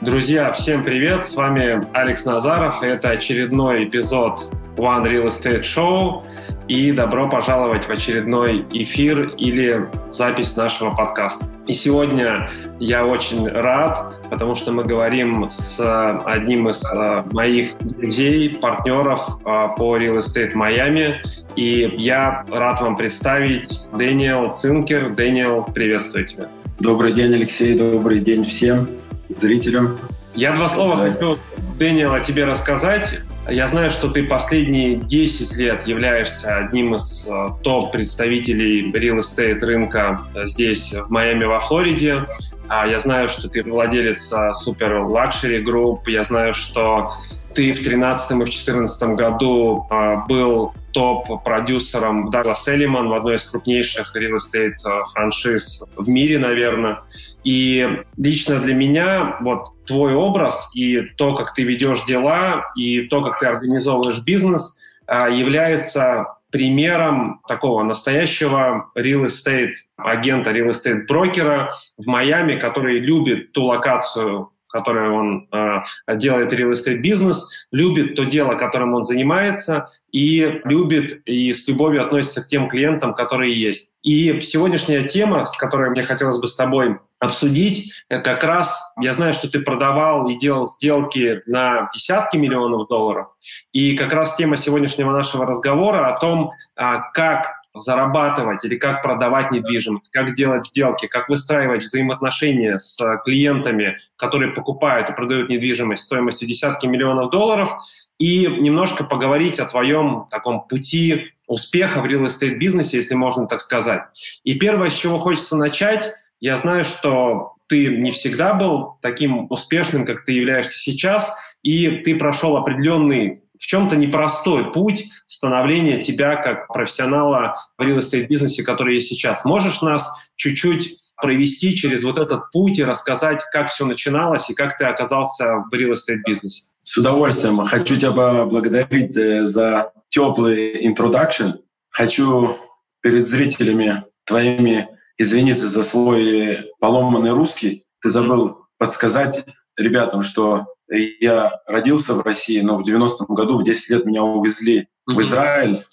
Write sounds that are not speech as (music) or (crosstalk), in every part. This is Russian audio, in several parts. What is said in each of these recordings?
Друзья, всем привет! С вами Алекс Назаров. Это очередной эпизод One Real Estate Show. И добро пожаловать в очередной эфир или запись нашего подкаста. И сегодня я очень рад, потому что мы говорим с одним из э, моих друзей, партнеров э, по Real Estate Miami. И я рад вам представить Дэниел Цинкер. Дэниел, приветствую тебя. Добрый день, Алексей. Добрый день всем зрителям. Я два слова хочу, Дэниел, о тебе рассказать. Я знаю, что ты последние 10 лет являешься одним из э, топ-представителей real estate рынка здесь, в Майами, во Флориде. А я знаю, что ты владелец Super Luxury Group. Я знаю, что ты в 2013 и в 2014 году э, был топ-продюсером Даглас Эллиман в одной из крупнейших real estate франшиз в мире, наверное. И лично для меня вот твой образ и то, как ты ведешь дела, и то, как ты организовываешь бизнес, является примером такого настоящего real estate агента, real estate брокера в Майами, который любит ту локацию, которой он э, делает real estate бизнес, любит то дело, которым он занимается, и любит и с любовью относится к тем клиентам, которые есть. И сегодняшняя тема, с которой мне хотелось бы с тобой обсудить, как раз я знаю, что ты продавал и делал сделки на десятки миллионов долларов, и как раз тема сегодняшнего нашего разговора о том, а, как зарабатывать или как продавать недвижимость, как делать сделки, как выстраивать взаимоотношения с клиентами, которые покупают и продают недвижимость стоимостью десятки миллионов долларов, и немножко поговорить о твоем таком пути успеха в real estate бизнесе, если можно так сказать. И первое, с чего хочется начать, я знаю, что ты не всегда был таким успешным, как ты являешься сейчас, и ты прошел определенный в чем-то непростой путь становления тебя как профессионала в real estate бизнесе, который есть сейчас. Можешь нас чуть-чуть провести через вот этот путь и рассказать, как все начиналось и как ты оказался в real estate бизнесе? С удовольствием. Хочу тебя поблагодарить э, за теплый introduction. Хочу перед зрителями твоими извиниться за свой поломанный русский. Ты забыл подсказать ребятам, что я родился в России, но в 90-м году, в 10 лет меня увезли mm-hmm. в Израиль.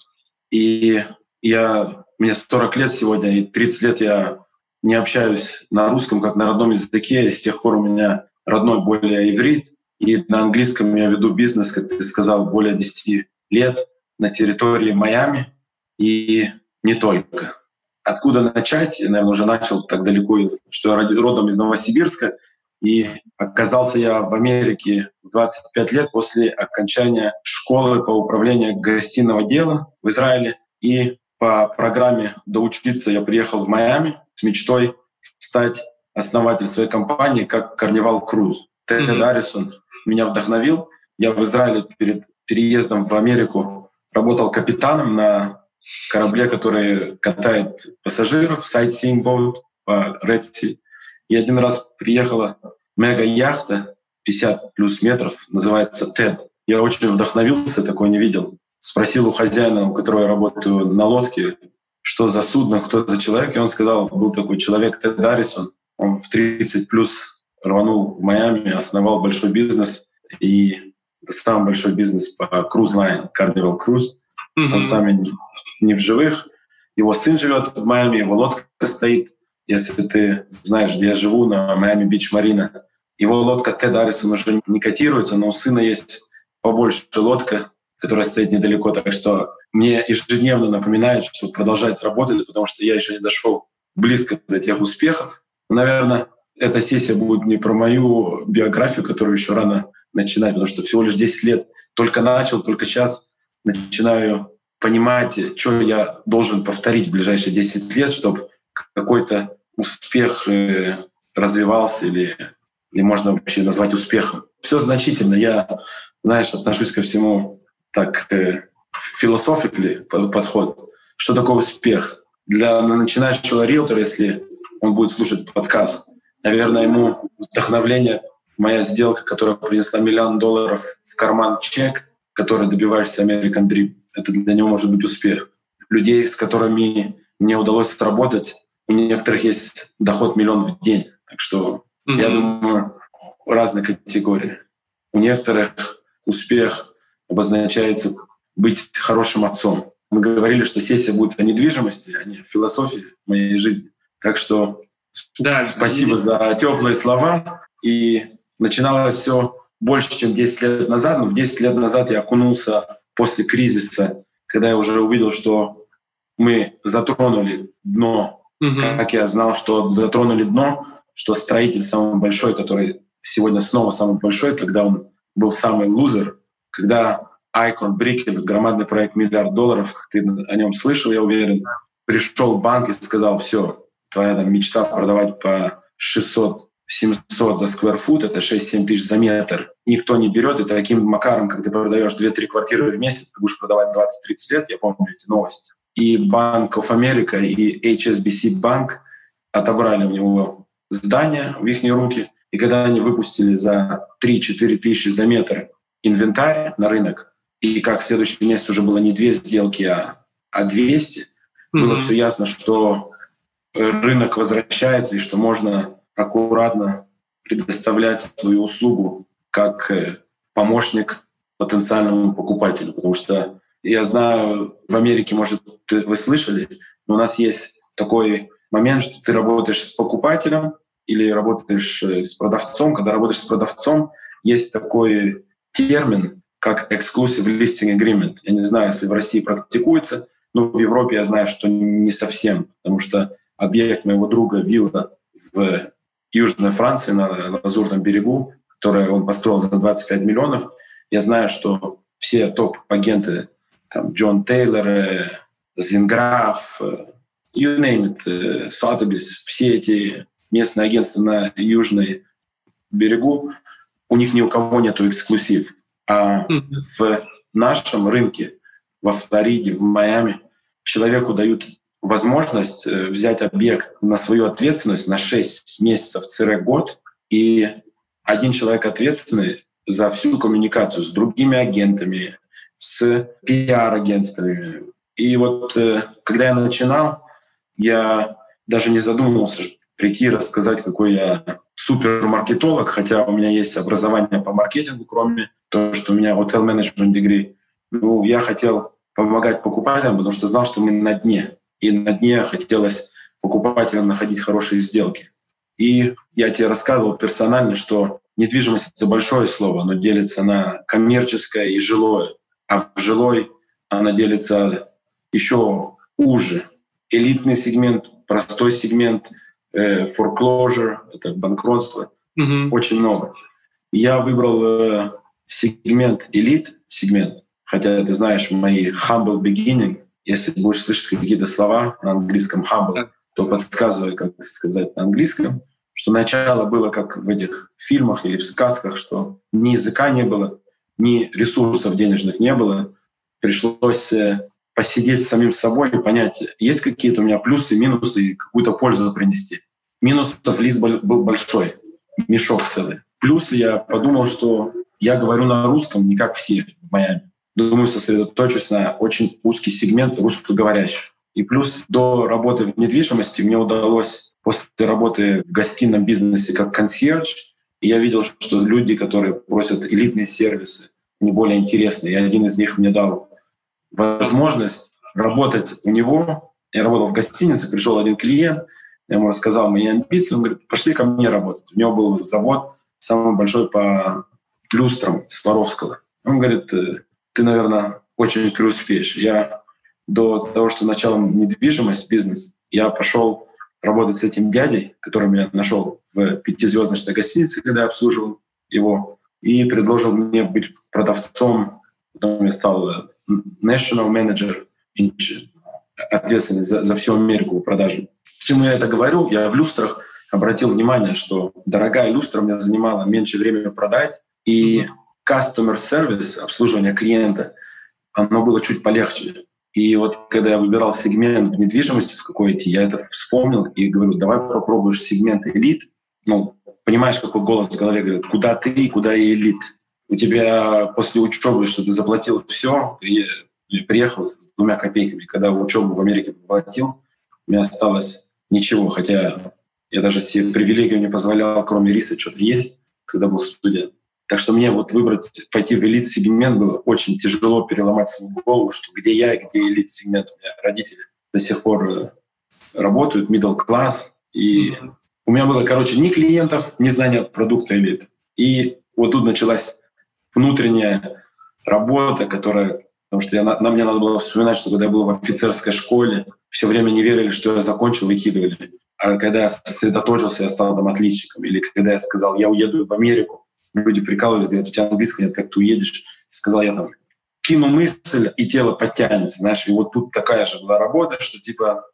И я, мне 40 лет сегодня, и 30 лет я не общаюсь на русском как на родном языке. И с тех пор у меня родной более иврит. И на английском я веду бизнес, как ты сказал, более 10 лет на территории Майами. И не только. Откуда начать? Я, наверное, уже начал так далеко, что я родом из Новосибирска. И оказался я в Америке в 25 лет после окончания школы по управлению гостиного дела в Израиле. И по программе «Доучиться» я приехал в Майами с мечтой стать основателем своей компании как «Карнивал Круз». Тед mm-hmm. Даррисон меня вдохновил. Я в Израиле перед переездом в Америку работал капитаном на корабле, который катает пассажиров, sightseeing boat по Red Sea. И один раз приехала мега-яхта 50 плюс метров, называется TED. Я очень вдохновился, такой не видел. Спросил у хозяина, у которого я работаю на лодке, что за судно, кто за человек. И он сказал, был такой человек Тед Даррисон. Он в 30 плюс рванул в Майами, основал большой бизнес. И самый большой бизнес по Cruise Line, Carnival Cruise. Mm-hmm. Он с нами не в живых. Его сын живет в Майами, его лодка стоит если ты знаешь, где я живу, на Майами Бич Марина, его лодка Тед Аррисон уже не котируется, но у сына есть побольше лодка, которая стоит недалеко. Так что мне ежедневно напоминает, что продолжать работать, потому что я еще не дошел близко до тех успехов. Наверное, эта сессия будет не про мою биографию, которую еще рано начинать, потому что всего лишь 10 лет только начал, только сейчас начинаю понимать, что я должен повторить в ближайшие 10 лет, чтобы какой-то успех э, развивался или, или можно вообще назвать успехом. Все значительно. Я, знаешь, отношусь ко всему так э, философикли подход. Что такое успех? Для начинающего риэлтора, если он будет слушать подкаст, наверное, ему вдохновление моя сделка, которая принесла миллион долларов в карман чек, который добиваешься American Dream. Это для него может быть успех. Людей, с которыми мне удалось сработать, у некоторых есть доход миллион в день. Так что mm-hmm. я думаю, разные категории. У некоторых успех обозначается быть хорошим отцом. Мы говорили, что сессия будет о недвижимости, а не о философии моей жизни. Так что да, спасибо и... за теплые слова. И начиналось все больше, чем 10 лет назад. Но в 10 лет назад я окунулся после кризиса, когда я уже увидел, что мы затронули дно. Угу. Как я знал, что затронули дно, что строитель самый большой, который сегодня снова самый большой, когда он был самый лузер, когда Icon Brickell, громадный проект миллиард долларов, ты о нем слышал, я уверен, пришел банк и сказал, все, твоя там, мечта продавать по 600 700 за сквер фут, это 6-7 тысяч за метр. Никто не берет, и таким макаром, как ты продаешь 2-3 квартиры в месяц, ты будешь продавать 20-30 лет, я помню эти новости. И Bank of America, и HSBC банк отобрали у него здание в их руки, и когда они выпустили за 3-4 тысячи за метр инвентарь на рынок, и как в следующий месяц уже было не две сделки, а, а 200, mm-hmm. было все ясно, что рынок возвращается, и что можно аккуратно предоставлять свою услугу как э, помощник потенциальному покупателю. Потому что я знаю, в Америке, может, вы слышали, но у нас есть такой момент, что ты работаешь с покупателем или работаешь э, с продавцом. Когда работаешь с продавцом, есть такой термин, как exclusive listing agreement. Я не знаю, если в России практикуется, но в Европе я знаю, что не совсем, потому что объект моего друга вилла в Южной Франции на Лазурном берегу, которое он построил за 25 миллионов. Я знаю, что все топ-агенты, там Джон Тейлор, э, Зинграф, э, you name it, Sotheby's, э, все эти местные агентства на Южной берегу, у них ни у кого нету эксклюзив. А в нашем рынке, во Флориде, в Майами, человеку дают возможность взять объект на свою ответственность на 6 месяцев-год, и один человек ответственный за всю коммуникацию с другими агентами, с пиар-агентствами. И вот э, когда я начинал, я даже не задумывался прийти рассказать, какой я супермаркетолог, хотя у меня есть образование по маркетингу, кроме того, что у меня hotel management degree. Ну, я хотел помогать покупателям, потому что знал, что мы на дне и на дне хотелось покупателям находить хорошие сделки. И я тебе рассказывал персонально, что недвижимость — это большое слово, оно делится на коммерческое и жилое. А в жилой она делится еще уже. Элитный сегмент, простой сегмент, э, foreclosure — это банкротство. Mm-hmm. Очень много. Я выбрал э, сегмент элит, сегмент, хотя ты знаешь мои humble beginning — если будешь слышать какие-то слова на английском humble, то подсказывай, как сказать на английском, что начало было как в этих фильмах или в сказках, что ни языка не было, ни ресурсов денежных не было. Пришлось э, посидеть с самим собой и понять, есть какие-то у меня плюсы, минусы и какую-то пользу принести. Минусов лист был большой, мешок целый. Плюсы я подумал, что я говорю на русском не как все в Майами думаю, сосредоточусь на очень узкий сегмент русскоговорящих. И плюс до работы в недвижимости мне удалось после работы в гостином бизнесе как консьерж, я видел, что люди, которые просят элитные сервисы, не более интересные. И один из них мне дал возможность работать у него. Я работал в гостинице, пришел один клиент, я ему рассказал мои амбиции, он говорит, пошли ко мне работать. У него был завод самый большой по люстрам Сваровского. Он говорит, «Э, ты, наверное, очень преуспеешь. Я до того, что начал недвижимость, бизнес, я пошел работать с этим дядей, который меня нашел в пятизвездочной гостинице, когда я обслуживал его, и предложил мне быть продавцом. Потом я стал э, national manager, ответственный за, за всю Америку продажи. Почему я это говорю? Я в люстрах обратил внимание, что дорогая люстра мне занимала меньше времени продать, и customer service, обслуживание клиента, оно было чуть полегче. И вот когда я выбирал сегмент в недвижимости, в какой идти, я это вспомнил и говорю, давай попробуешь сегмент элит. Ну, понимаешь, какой голос в голове говорит, куда ты куда и элит. У тебя после учебы, что ты заплатил все, и приехал с двумя копейками. Когда учебу в Америке платил, у меня осталось ничего, хотя я даже себе привилегию не позволял, кроме риса, что-то есть. когда был студент. Так что мне вот выбрать, пойти в элит-сегмент было очень тяжело переломать свою голову, что где я и где элит-сегмент. У меня родители до сих пор э, работают, middle класс И mm-hmm. у меня было, короче, ни клиентов, ни знания продукта элит. И вот тут началась внутренняя работа, которая... Потому что я, на, мне надо было вспоминать, что когда я был в офицерской школе, все время не верили, что я закончил, выкидывали. А когда я сосредоточился, я стал там отличником. Или когда я сказал, я уеду в Америку, люди прикалываются, говорят, у тебя английского нет, как ты уедешь? Сказал я там, кину мысль, и тело подтянется, знаешь. И вот тут такая же была работа, что типа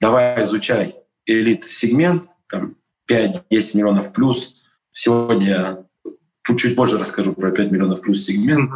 давай изучай элит-сегмент, там 5-10 миллионов плюс. Сегодня я чуть позже расскажу про 5 миллионов плюс сегмент.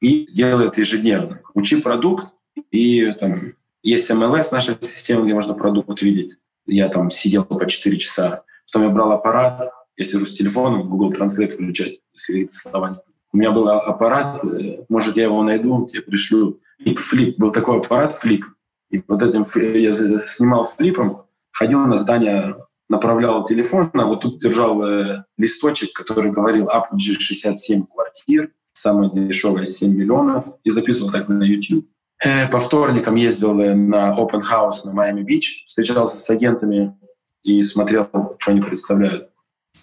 И делай это ежедневно. Учи продукт, и там есть MLS, наша система, где можно продукт видеть. Я там сидел по 4 часа. Потом я брал аппарат, я сижу с телефоном, Google Translate включать, если это слова У меня был аппарат, э, может, я его найду, тебе пришлю. Флип, флип. Был такой аппарат, флип. И вот этим я снимал флипом, ходил на здание, направлял телефон, а вот тут держал э, листочек, который говорил Apogee 67 квартир, самая дешевая 7 миллионов, и записывал так на YouTube. Э, по вторникам ездил э, на Open House на Майами-Бич, встречался с агентами и смотрел, что они представляют.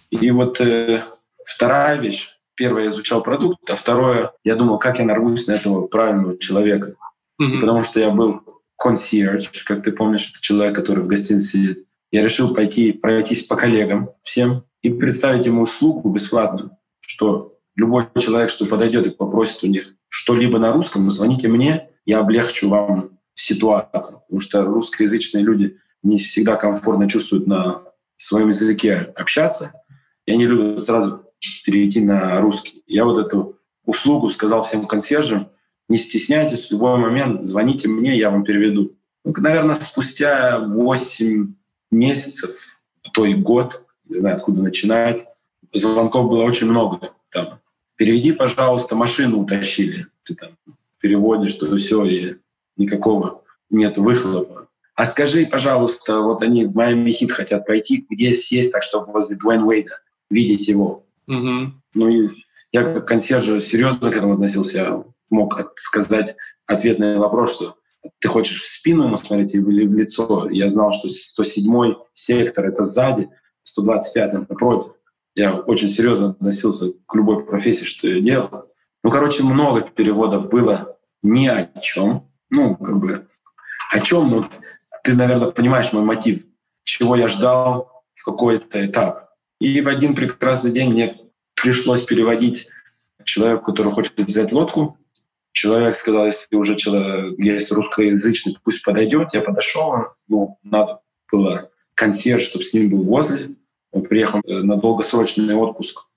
И вот э, вторая вещь. Первое, я изучал продукт, а второе, я думал, как я нарвусь на этого правильного человека. Mm-hmm. потому что я был concierge, как ты помнишь, это человек, который в гостинице сидит. Я решил пойти пройтись по коллегам всем и представить ему услугу бесплатную, что любой человек, что подойдет и попросит у них что-либо на русском, звоните мне, я облегчу вам ситуацию. Потому что русскоязычные люди не всегда комфортно чувствуют на своем языке общаться, и они любят сразу перейти на русский. Я вот эту услугу сказал всем консьержам, не стесняйтесь, в любой момент звоните мне, я вам переведу. Ну, наверное, спустя 8 месяцев, то и год, не знаю, откуда начинать, звонков было очень много. Там, переведи, пожалуйста, машину утащили. Ты там переводишь, то все, и никакого нет выхлопа. А скажи, пожалуйста, вот они в Майами Хит хотят пойти, где сесть так, чтобы возле Дуэйн Уэйда видеть его. Mm-hmm. Ну и я как консьержа серьезно к этому относился. Я мог сказать ответ на вопрос, что ты хочешь в спину ему смотреть или в лицо. Я знал, что 107 сектор — это сзади, 125 — напротив. Я очень серьезно относился к любой профессии, что я делал. Ну, короче, много переводов было ни о чем. Ну, как бы о чем, ну, ты, наверное, понимаешь мой мотив, чего я ждал в какой-то этап. И в один прекрасный день мне пришлось переводить человеку, который хочет взять лодку. Человек сказал, если уже человек, есть русскоязычный, пусть подойдет. Я подошел, ну, надо было консьерж, чтобы с ним был возле. Он приехал э, на долгосрочный отпуск.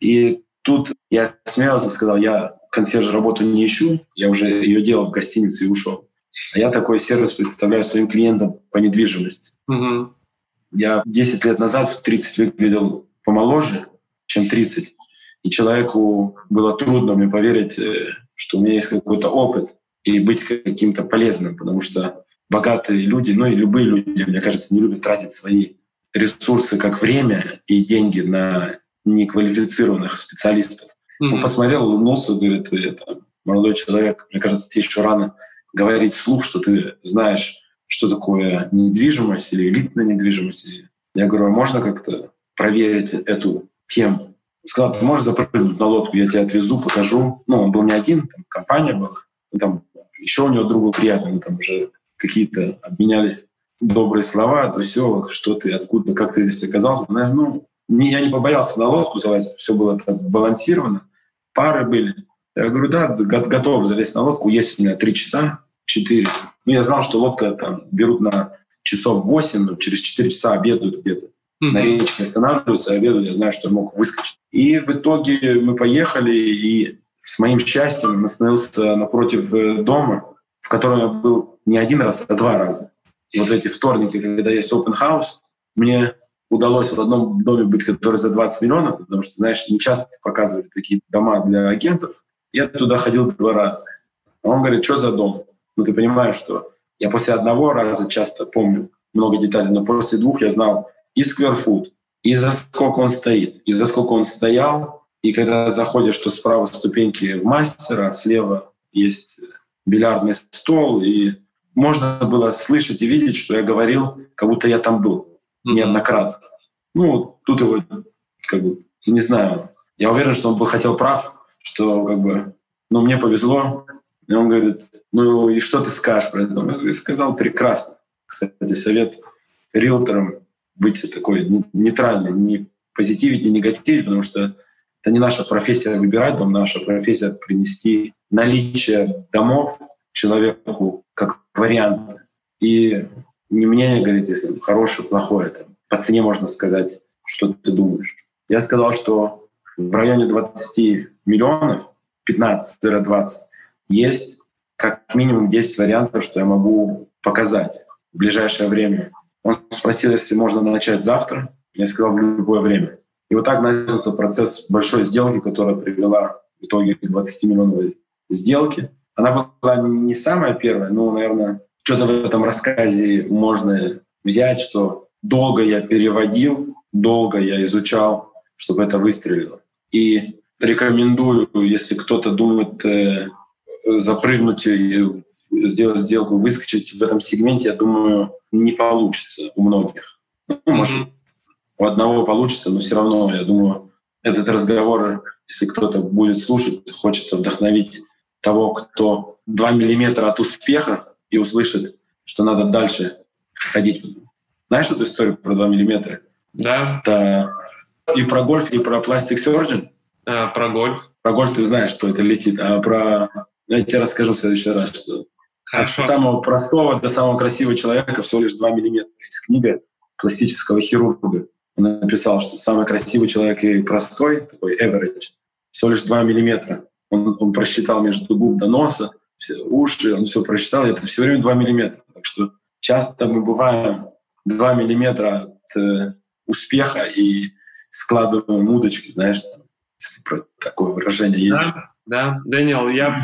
И тут я смеялся, сказал, я консьерж работу не ищу, я уже ее делал в гостинице и ушел. А я такой сервис представляю своим клиентам по недвижимости. Угу. Я 10 лет назад в 30 выглядел помоложе, чем 30. И человеку было трудно мне поверить, э, что у меня есть какой-то опыт и быть каким-то полезным, потому что богатые люди, ну и любые люди, мне кажется, не любят тратить свои ресурсы, как время и деньги на неквалифицированных специалистов. Mm-hmm. Он посмотрел, улыбнулся, говорит, это молодой человек, мне кажется, тебе еще рано говорить вслух, что ты знаешь, что такое недвижимость или элитная недвижимость. Я говорю, а можно как-то проверить эту тему? Сказал, ты можешь запрыгнуть на лодку, я тебя отвезу, покажу. Ну, он был не один, там компания была. Там еще у него другу приятно, мы там уже какие-то обменялись добрые слова, то все, что ты, откуда, как ты здесь оказался. Знаешь, ну, не, я не побоялся на лодку залазить, все было так балансировано. Пары были. Я говорю, да, готов залезть на лодку, есть у меня три часа, 4. Ну, я знал, что лодка там берут на часов 8, но через 4 часа обедают где-то. Mm-hmm. На речке останавливаются, обедают, я знаю, что мог выскочить. И в итоге мы поехали, и с моим счастьем остановился напротив э, дома, в котором я был не один раз, а два раза. Вот эти вторники, когда есть open house, мне удалось в одном доме быть, который за 20 миллионов, потому что, знаешь, не часто показывали такие дома для агентов. Я туда ходил два раза. Он говорит, что за дом? Ну, ты понимаешь, что я после одного раза часто помню много деталей, но после двух я знал и foot, и за сколько он стоит, и за сколько он стоял, и когда заходишь, что справа ступеньки в мастера, слева есть бильярдный стол, и можно было слышать и видеть, что я говорил, как будто я там был неоднократно. Ну, тут его, как бы, не знаю, я уверен, что он бы хотел прав, что как бы, ну, мне повезло. И он говорит, ну и что ты скажешь про это? Я сказал, прекрасно. Кстати, совет риэлторам быть такой нейтральный, не позитивить, не негативить, потому что это не наша профессия выбирать дом, наша профессия принести наличие домов человеку как вариант. И не мне говорить, если хорошее, плохое. Это по цене можно сказать, что ты думаешь. Я сказал, что в районе 20 миллионов, 15-20, есть как минимум 10 вариантов, что я могу показать в ближайшее время. Он спросил, если можно начать завтра. Я сказал, в любое время. И вот так начался процесс большой сделки, которая привела в итоге к 20 миллионовой сделке. Она была не самая первая, но, наверное, что-то в этом рассказе можно взять, что долго я переводил, долго я изучал, чтобы это выстрелило. И рекомендую, если кто-то думает э, запрыгнуть и сделать сделку, выскочить в этом сегменте, я думаю, не получится у многих. Ну, может, у одного получится, но все равно, я думаю, этот разговор, если кто-то будет слушать, хочется вдохновить того, кто 2 миллиметра от успеха и услышит, что надо дальше ходить. Знаешь эту историю про 2 миллиметра? Да. Это и про гольф, и про пластик surgeon. А, про гольф. Про гольф ты знаешь, что это летит. А про... Я тебе расскажу в следующий раз, что Хорошо. от самого простого до самого красивого человека всего лишь 2 миллиметра. Есть книга пластического хирурга. Он написал, что самый красивый человек и простой, такой average, всего лишь 2 миллиметра. Он, он просчитал между губ до носа, все уши, он все просчитал, это все время 2 миллиметра. Так что часто мы бываем 2 миллиметра от э, успеха и складываем удочки, знаешь, такое выражение есть. Да, да, Дэниел, я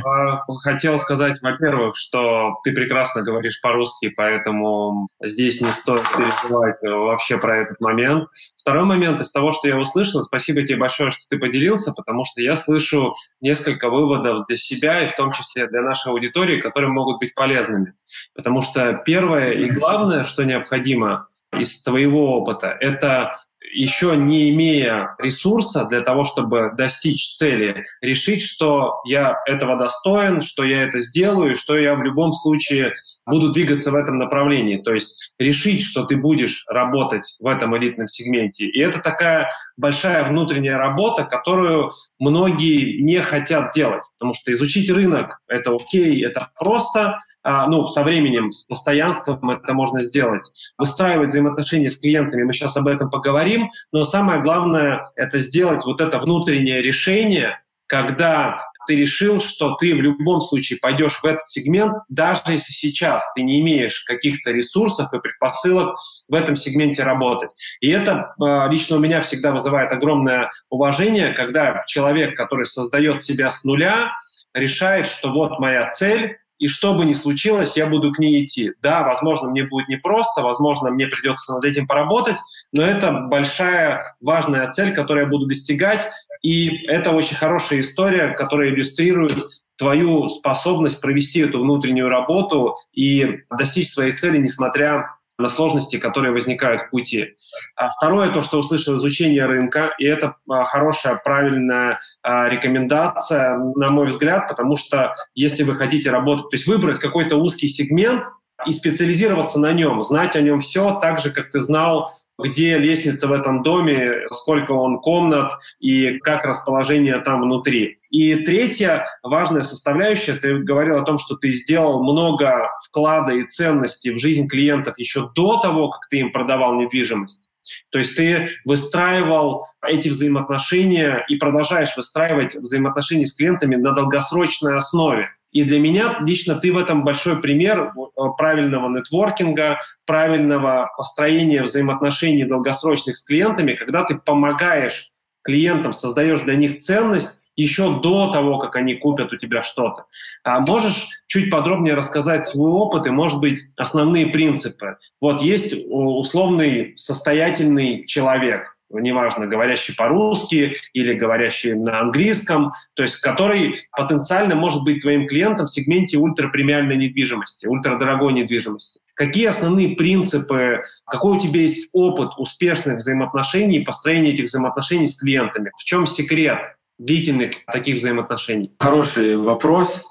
хотел сказать, во-первых, что ты прекрасно говоришь по-русски, поэтому здесь не стоит переживать вообще про этот момент. Второй момент из того, что я услышал, спасибо тебе большое, что ты поделился, потому что я слышу несколько выводов для себя и в том числе для нашей аудитории, которые могут быть полезными. Потому что первое и главное, что необходимо из твоего опыта, это еще не имея ресурса для того, чтобы достичь цели, решить, что я этого достоин, что я это сделаю, что я в любом случае буду двигаться в этом направлении. То есть решить, что ты будешь работать в этом элитном сегменте. И это такая большая внутренняя работа, которую многие не хотят делать, потому что изучить рынок — это окей, это просто, ну, со временем, с постоянством это можно сделать. Выстраивать взаимоотношения с клиентами, мы сейчас об этом поговорим, но самое главное — это сделать вот это внутреннее решение, когда ты решил, что ты в любом случае пойдешь в этот сегмент, даже если сейчас ты не имеешь каких-то ресурсов и предпосылок в этом сегменте работать. И это а, лично у меня всегда вызывает огромное уважение, когда человек, который создает себя с нуля, решает, что вот моя цель, и что бы ни случилось, я буду к ней идти. Да, возможно, мне будет непросто, возможно, мне придется над этим поработать, но это большая важная цель, которую я буду достигать, и это очень хорошая история, которая иллюстрирует твою способность провести эту внутреннюю работу и достичь своей цели, несмотря на сложности, которые возникают в пути. А второе, то, что услышал изучение рынка, и это а, хорошая, правильная а, рекомендация, на мой взгляд, потому что если вы хотите работать, то есть выбрать какой-то узкий сегмент и специализироваться на нем, знать о нем все так же, как ты знал где лестница в этом доме, сколько он комнат и как расположение там внутри. И третья важная составляющая, ты говорил о том, что ты сделал много вклада и ценностей в жизнь клиентов еще до того, как ты им продавал недвижимость. То есть ты выстраивал эти взаимоотношения и продолжаешь выстраивать взаимоотношения с клиентами на долгосрочной основе. И для меня лично ты в этом большой пример э, правильного нетворкинга, правильного построения взаимоотношений долгосрочных с клиентами, когда ты помогаешь клиентам, создаешь для них ценность еще до того, как они купят у тебя что-то. А можешь чуть подробнее рассказать свой опыт и, может быть, основные принципы? Вот есть условный состоятельный человек, неважно, говорящий по-русски или говорящий на английском, то есть который потенциально может быть твоим клиентом в сегменте ультрапремиальной недвижимости, ультрадорогой недвижимости. Какие основные принципы, какой у тебя есть опыт успешных взаимоотношений, построения этих взаимоотношений с клиентами? В чем секрет длительных таких взаимоотношений? Хороший вопрос.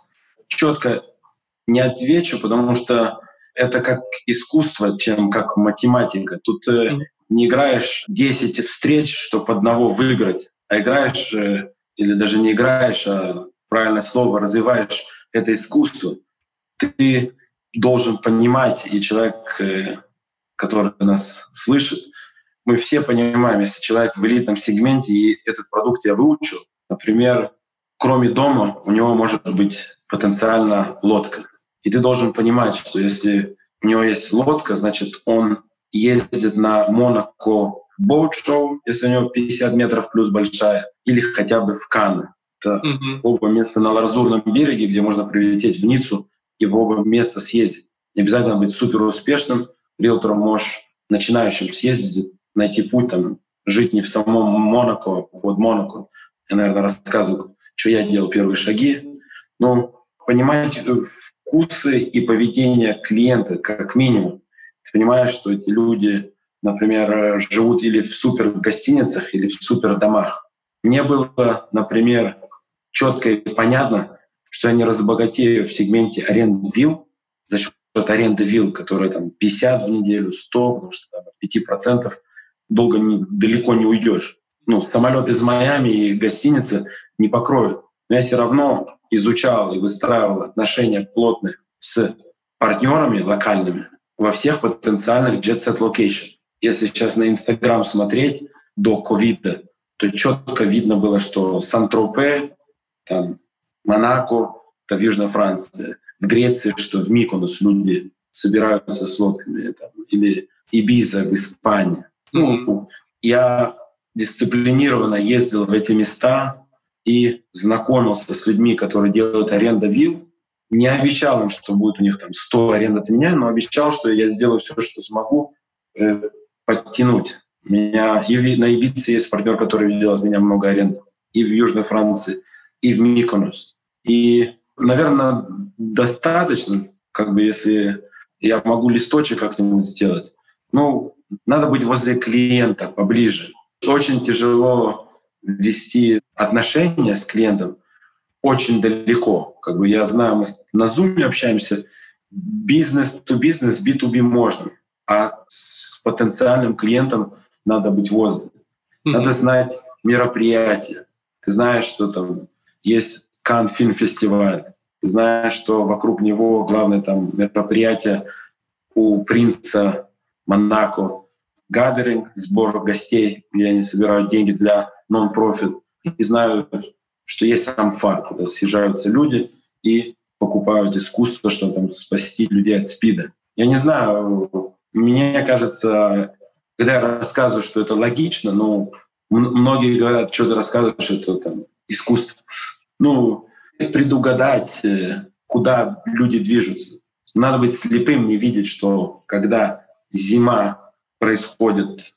Четко не отвечу, потому что это как искусство, чем как математика. Тут mm не играешь 10 встреч, чтобы одного выиграть, а играешь, э, или даже не играешь, а правильное слово, развиваешь это искусство. Ты должен понимать, и человек, э, который нас слышит, мы все понимаем, если человек в элитном сегменте, и этот продукт я выучил, например, кроме дома у него может быть потенциально лодка. И ты должен понимать, что если у него есть лодка, значит, он ездит на Монако боут шоу, если у него 50 метров плюс большая, или хотя бы в Канны. Это mm-hmm. оба места на Лазурном береге, где можно прилететь в Ниццу и в оба места съездить. Не обязательно быть супер успешным. Риэлтором можешь начинающим съездить, найти путь, там, жить не в самом Монако, под Монако. Я, наверное, рассказываю, что я делал первые шаги. Но понимать вкусы и поведение клиента как минимум. Ты понимаешь, что эти люди, например, живут или в супер гостиницах, или в супер домах. Мне было, например, четко и понятно, что я не разбогатею в сегменте аренд вилл за счет аренды вилл, которая там 50 в неделю, 100, потому что там, 5% долго не, далеко не уйдешь. Ну, самолет из Майами и гостиницы не покроют. Но я все равно изучал и выстраивал отношения плотные с партнерами локальными, во всех потенциальных Jet Set Location. Если сейчас на Инстаграм смотреть до ковида, то четко видно было, что Сан-Тропе, там, Монако, это в Южной Франции, в Греции, что в Миконос люди собираются с лодками, там, или Ибиза в Испании. Ну, я дисциплинированно ездил в эти места и знакомился с людьми, которые делают аренда вилл, не обещал им, что будет у них там 100 аренд от меня, но обещал, что я сделаю все, что смогу э, подтянуть. Меня и на Ибице есть партнер, который видел из меня много аренд, и в Южной Франции, и в Миконос. И, наверное, достаточно, как бы если я могу листочек как-нибудь сделать. Ну, надо быть возле клиента поближе. Очень тяжело вести отношения с клиентом, очень далеко. Как бы я знаю, мы на Zoom общаемся, бизнес-то-бизнес, B2B можно, а с потенциальным клиентом надо быть возле. Mm-hmm. Надо знать мероприятия. Ты знаешь, что там есть Кан фильм фестиваль. Ты знаешь, что вокруг него главное там мероприятие у принца Монако, гадеринг, сбор гостей, где они собирают деньги для нон-профит. И знаю, что есть амфар, куда съезжаются люди и покупают искусство, чтобы там спасти людей от спида. Я не знаю, мне кажется, когда я рассказываю, что это логично, ну, многие говорят, что ты рассказываешь, это там искусство. Ну, предугадать, э, куда люди движутся. Надо быть слепым, не видеть, что когда зима происходит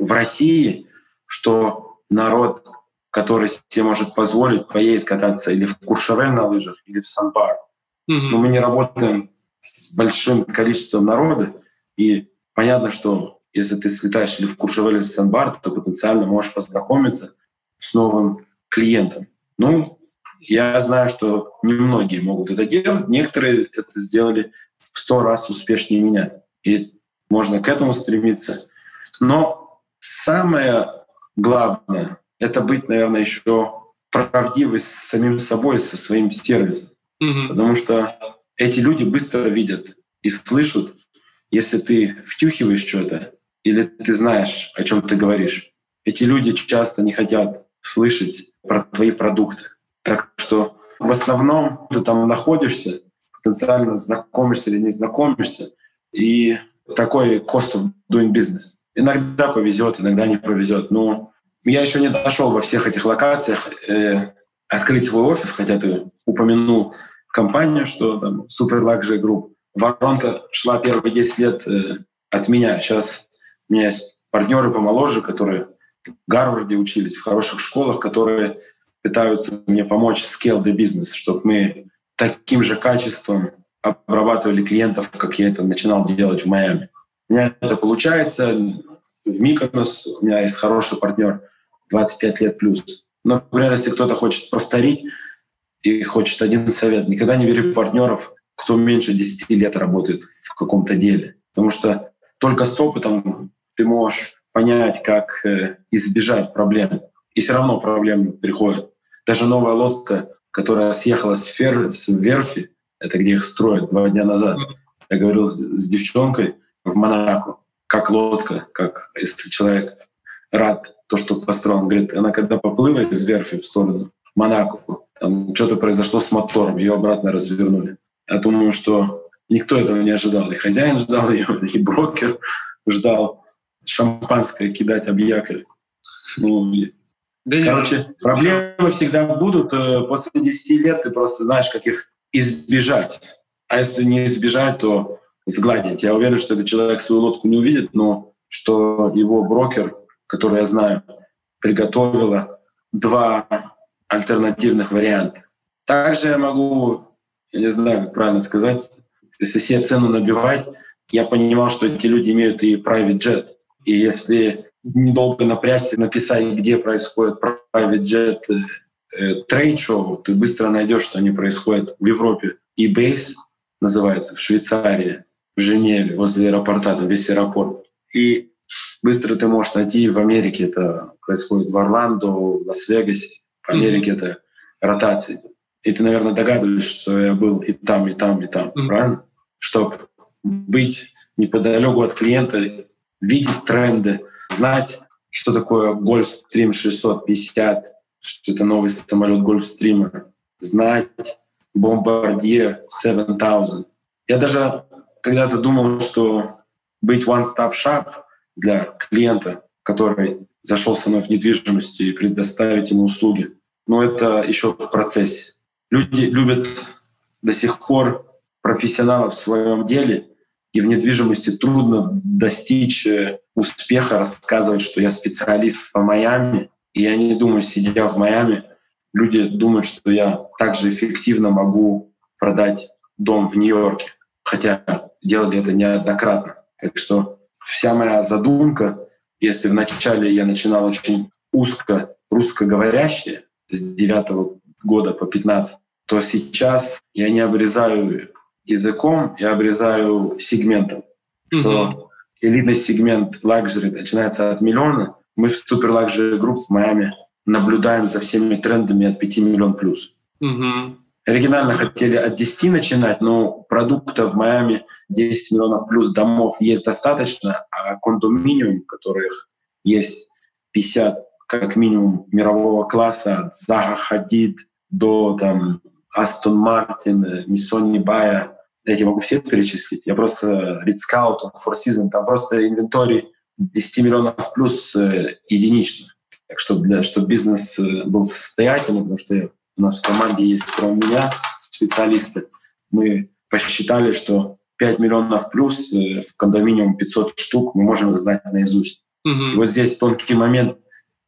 в России, что народ который себе может позволить, поедет кататься или в Куршавель на лыжах, или в Сан-Бар. Mm-hmm. Но мы не работаем с большим количеством народа, и понятно, что если ты слетаешь или в Куршавель, или в Сан-Бар, то потенциально можешь познакомиться с новым клиентом. Ну, я знаю, что немногие могут это делать, некоторые это сделали в сто раз успешнее меня. И можно к этому стремиться. Но самое главное это быть, наверное, еще правдивый с самим собой, со своим сервисом. Mm-hmm. Потому что эти люди быстро видят и слышат, если ты втюхиваешь что-то или ты знаешь, о чем ты говоришь. Эти люди часто не хотят слышать про твои продукты. Так что в основном ты там находишься, потенциально знакомишься или не знакомишься, и такой cost of doing business. Иногда повезет, иногда не повезет, но я еще не дошел во всех этих локациях э, открыть свой офис, хотя ты упомянул компанию, что там Super Luxury Group. Воронка шла первые 10 лет э, от меня. Сейчас у меня есть партнеры помоложе, которые в Гарварде учились, в хороших школах, которые пытаются мне помочь scale the business, чтобы мы таким же качеством обрабатывали клиентов, как я это начинал делать в Майами. У меня это получается. В Миконос у меня есть хороший партнер, 25 лет плюс. Например, если кто-то хочет повторить и хочет один совет, никогда не бери партнеров, кто меньше 10 лет работает в каком-то деле. Потому что только с опытом ты можешь понять, как э, избежать проблем. И все равно проблемы приходят. Даже новая лодка, которая съехала с, фер, с верфи, это где их строят два дня назад. Я говорил с, с девчонкой в Монако, как лодка, как если человек рад то, что построил. Он говорит, она когда поплыла из верфи в сторону Монако, там что-то произошло с мотором, ее обратно развернули. Я думаю, что никто этого не ожидал. И хозяин ждал (laughs) ее, и брокер ждал шампанское кидать об якорь. Ну, да Короче, нет. проблемы всегда будут. Э, после 10 лет ты просто знаешь, как их избежать. А если не избежать, то сгладить. Я уверен, что этот человек свою лодку не увидит, но что его брокер, который я знаю, приготовила два альтернативных варианта. Также я могу, я не знаю, как правильно сказать, если себе цену набивать, я понимал, что эти люди имеют и private jet. И если недолго напрячься, написать, где происходит private jet trade show, ты быстро найдешь, что они происходят в Европе. EBACE называется, в Швейцарии, в Женеве, возле аэропорта, там весь аэропорт. И быстро ты можешь найти в Америке это происходит в Орландо, в Лас-Вегасе. В Америке mm-hmm. это ротация. И ты, наверное, догадываешься, что я был и там, и там, и там, mm-hmm. правильно? Чтобы быть неподалеку от клиента, видеть тренды, знать, что такое Gulfstream 650, что это новый самолет Gulfstream, знать Bombardier 7000. Я даже когда-то думал, что быть one-stop shop для клиента, который зашел со мной в недвижимость и предоставить ему услуги, но это еще в процессе. Люди любят до сих пор профессионалов в своем деле, и в недвижимости трудно достичь э, успеха, рассказывать, что я специалист по Майами. И я не думаю, сидя в Майами, люди думают, что я также эффективно могу продать дом в Нью-Йорке. Хотя делали это неоднократно. Так что вся моя задумка, если вначале я начинал очень узко русскоговорящие с 9 года по 15, то сейчас я не обрезаю языком, я обрезаю сегментом. Mm-hmm. Что элитный сегмент лакжери начинается от миллиона. Мы в супер лакжери групп в Майами наблюдаем за всеми трендами от 5 миллионов плюс. Mm-hmm. Оригинально хотели от 10 начинать, но продукта в Майами 10 миллионов плюс домов есть достаточно, а кондоминиум, которых есть 50 как минимум мирового класса, от Заха Хадид до там, Астон Мартин, Миссони Бая, я могу все перечислить. Я просто Read Scout, Four Seasons, там просто инвенторий 10 миллионов плюс э, единично. Так что для, чтобы бизнес э, был состоятельным, потому что у нас в команде есть, кроме меня, специалисты, мы посчитали, что 5 миллионов плюс э, в кондоминиум 500 штук мы можем знать наизусть. Mm-hmm. И вот здесь тонкий момент.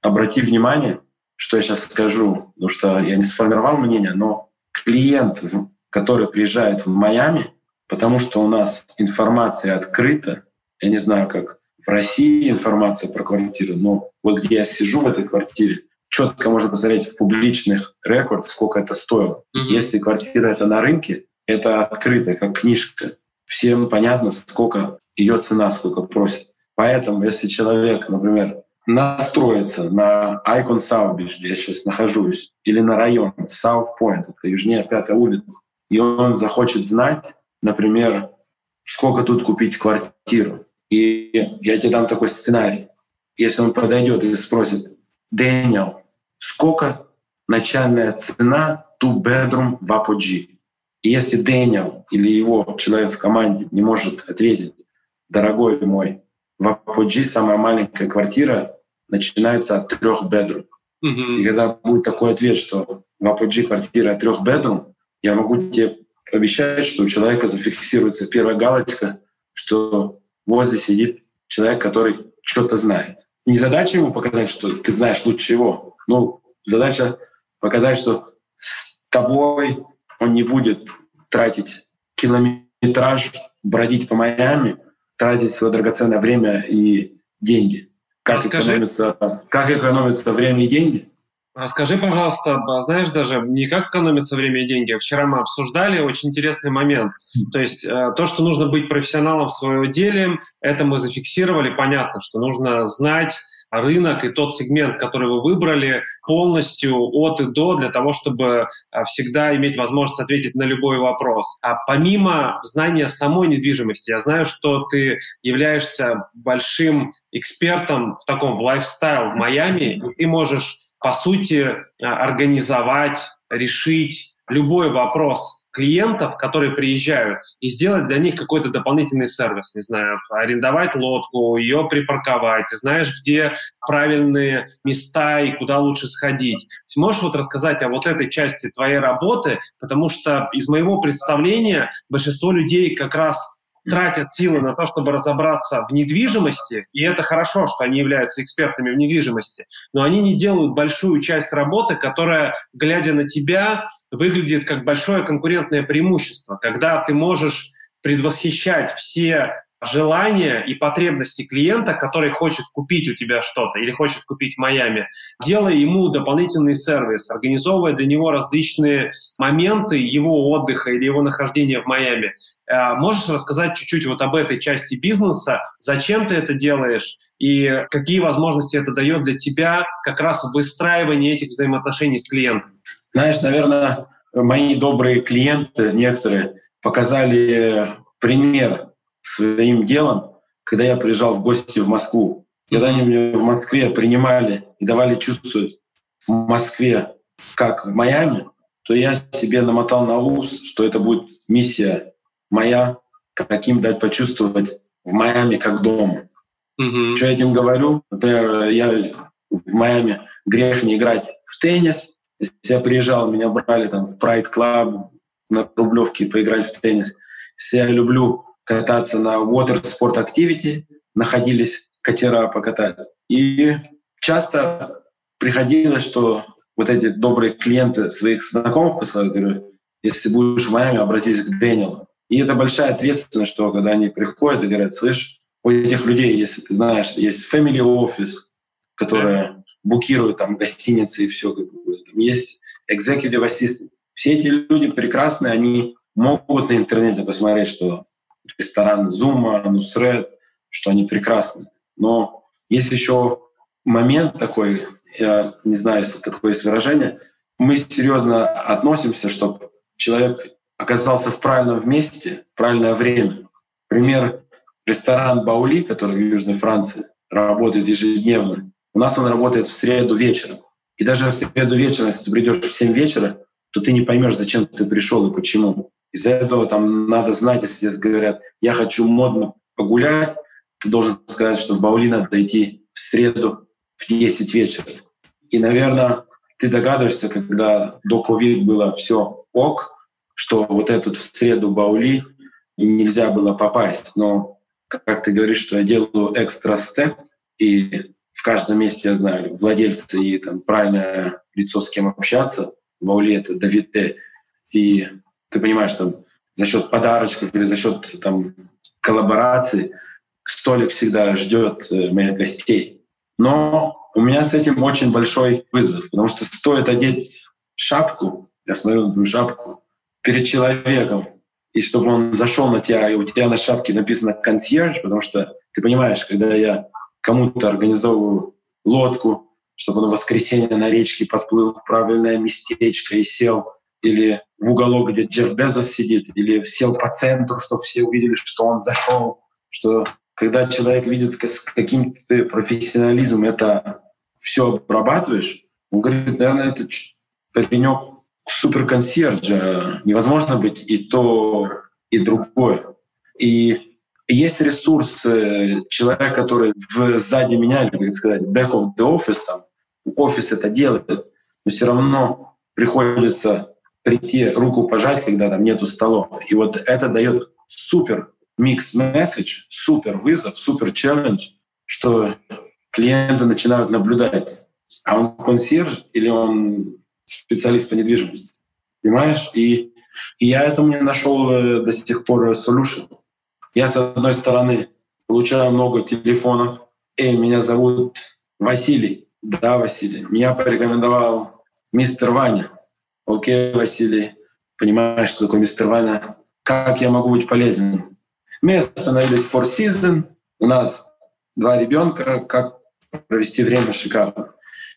Обрати внимание, что я сейчас скажу, потому что я не сформировал мнение, но клиент который приезжает в Майами, потому что у нас информация открыта. Я не знаю, как в России информация про квартиру, но вот где я сижу в этой квартире, четко можно посмотреть в публичных рекордах, сколько это стоило. Mm-hmm. Если квартира это на рынке, это открыто, как книжка. Всем понятно, сколько ее цена, сколько просит. Поэтому, если человек, например, настроится на Icon South Beach, где я сейчас нахожусь, или на район South Point, это южнее пятая улица, и он захочет знать, например, сколько тут купить квартиру. И я тебе дам такой сценарий. Если он подойдет и спросит, Дэниел, сколько начальная цена two bedroom в Apogee? И если Дэниел или его человек в команде не может ответить, дорогой мой, в Apogee самая маленькая квартира начинается от трех bedroom. Mm-hmm. И когда будет такой ответ, что в Apogee квартира от трех bedroom, я могу тебе обещать, что у человека зафиксируется первая галочка, что возле сидит человек, который что-то знает. не задача ему показать, что ты знаешь лучше его. Ну, задача показать, что с тобой он не будет тратить километраж, бродить по Майами, тратить свое драгоценное время и деньги. Как экономится, как экономится время и деньги? Расскажи, пожалуйста, знаешь, даже не как экономится время и деньги. Вчера мы обсуждали очень интересный момент. То есть э, то, что нужно быть профессионалом в своем деле, это мы зафиксировали. Понятно, что нужно знать рынок и тот сегмент, который вы выбрали, полностью от и до для того, чтобы э, всегда иметь возможность ответить на любой вопрос. А помимо знания самой недвижимости, я знаю, что ты являешься большим экспертом в таком в лайфстайл в Майами, и ты можешь по сути, э, организовать, решить любой вопрос клиентов, которые приезжают, и сделать для них какой-то дополнительный сервис, не знаю, арендовать лодку, ее припарковать, знаешь, где правильные места и куда лучше сходить. Можешь вот рассказать о вот этой части твоей работы, потому что из моего представления большинство людей как раз тратят силы на то, чтобы разобраться в недвижимости, и это хорошо, что они являются экспертами в недвижимости, но они не делают большую часть работы, которая, глядя на тебя, выглядит как большое конкурентное преимущество, когда ты можешь предвосхищать все желания и потребности клиента, который хочет купить у тебя что-то или хочет купить в Майами, делая ему дополнительный сервис, организовывая для него различные моменты его отдыха или его нахождения в Майами. Э, можешь рассказать чуть-чуть вот об этой части бизнеса, зачем ты это делаешь и какие возможности это дает для тебя как раз в выстраивании этих взаимоотношений с клиентом? Знаешь, наверное, мои добрые клиенты, некоторые, показали пример своим делом, когда я приезжал в гости в Москву. Когда они меня в Москве принимали и давали чувствовать в Москве, как в Майами, то я себе намотал на ус, что это будет миссия моя, каким дать почувствовать в Майами как дома. Mm-hmm. Что я этим говорю? Например, я в Майами грех не играть в теннис. Если я приезжал, меня брали там в Pride Club на Рублевке поиграть в теннис. Если я люблю кататься на water sport activity, находились катера покатать. И часто приходилось, что вот эти добрые клиенты своих знакомых посылают, говорю, если будешь в Майами, обратись к Дэниелу. И это большая ответственность, что когда они приходят и говорят, слышь, у этих людей, если ты знаешь, есть family office, которые букируют там гостиницы и все, там есть executive assistant. Все эти люди прекрасные, они могут на интернете посмотреть, что ресторан Зума, Нусред, что они прекрасны. Но есть еще момент такой, я не знаю, если такое есть выражение, мы серьезно относимся, чтобы человек оказался в правильном месте в правильное время. Пример ресторан Баули, который в Южной Франции работает ежедневно. У нас он работает в среду вечером. И даже в среду вечером, если ты придешь в 7 вечера, то ты не поймешь, зачем ты пришел и почему. Из-за этого там надо знать, если говорят, я хочу модно погулять, ты должен сказать, что в Баули надо идти в среду в 10 вечера. И, наверное, ты догадываешься, когда до ковид было все ок, что вот этот в среду Баули нельзя было попасть. Но, как ты говоришь, что я делаю экстра степ, и в каждом месте я знаю владельца и там правильное лицо, с кем общаться. В Баули это Давид Д. И ты понимаешь, что за счет подарочков или за счет там, коллабораций столик всегда ждет э, моих гостей. Но у меня с этим очень большой вызов, потому что стоит одеть шапку, я смотрю на твою шапку, перед человеком, и чтобы он зашел на тебя, и у тебя на шапке написано «консьерж», потому что ты понимаешь, когда я кому-то организовываю лодку, чтобы он в воскресенье на речке подплыл в правильное местечко и сел, или в уголок, где Джефф Безос сидит, или сел по центру, чтобы все увидели, что он зашел, что когда человек видит, с каким ты профессионализмом это все обрабатываешь, он говорит, наверное, это паренек супер консьержа, невозможно быть и то, и другое. И есть ресурс человека, который в, сзади меня, или, как сказать, back of the office, там, офис это делает, но все равно приходится прийти руку пожать, когда там нету столов. И вот это дает супер микс месседж, супер вызов, супер челлендж, что клиенты начинают наблюдать, а он консьерж или он специалист по недвижимости. Понимаешь? И, и я этому не нашел э, до сих пор solution. Я, с одной стороны, получаю много телефонов. Эй, меня зовут Василий. Да, Василий. Меня порекомендовал мистер Ваня. Окей, Василий. Понимаешь, что такое мистер Ваня? Как я могу быть полезен? Мы остановились Four Seasons. У нас два ребенка. Как провести время шикарно.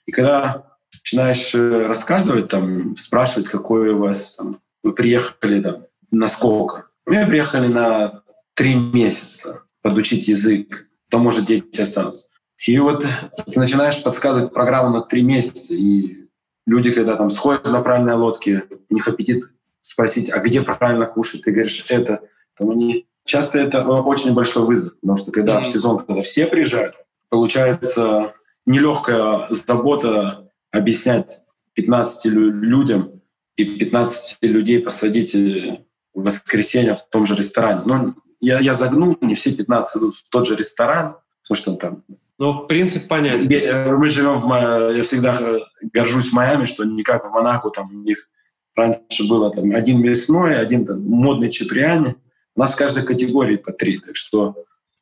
И когда начинаешь э, рассказывать, там, спрашивать, какой у вас, там, вы приехали там, на сколько. Мы приехали на три месяца подучить язык, то, может, дети останутся. И вот ты начинаешь подсказывать программу на три месяца, и люди, когда там сходят на правильной лодке, у них аппетит спросить, а где правильно кушать, ты говоришь это, то они часто это очень большой вызов, потому что когда mm-hmm. в сезон, когда все приезжают, получается нелегкая забота объяснять 15 людям и 15 людей посадить э, в воскресенье в том же ресторане. Ну, я, я загнул, не все 15 идут в тот же ресторан, потому что там... Ну, принцип понятен. Мы живем в... Я всегда горжусь Майами, что не как в Монако, там у них раньше было там один мясной, один там модный чеприани. У нас в каждой категории по три. Так что,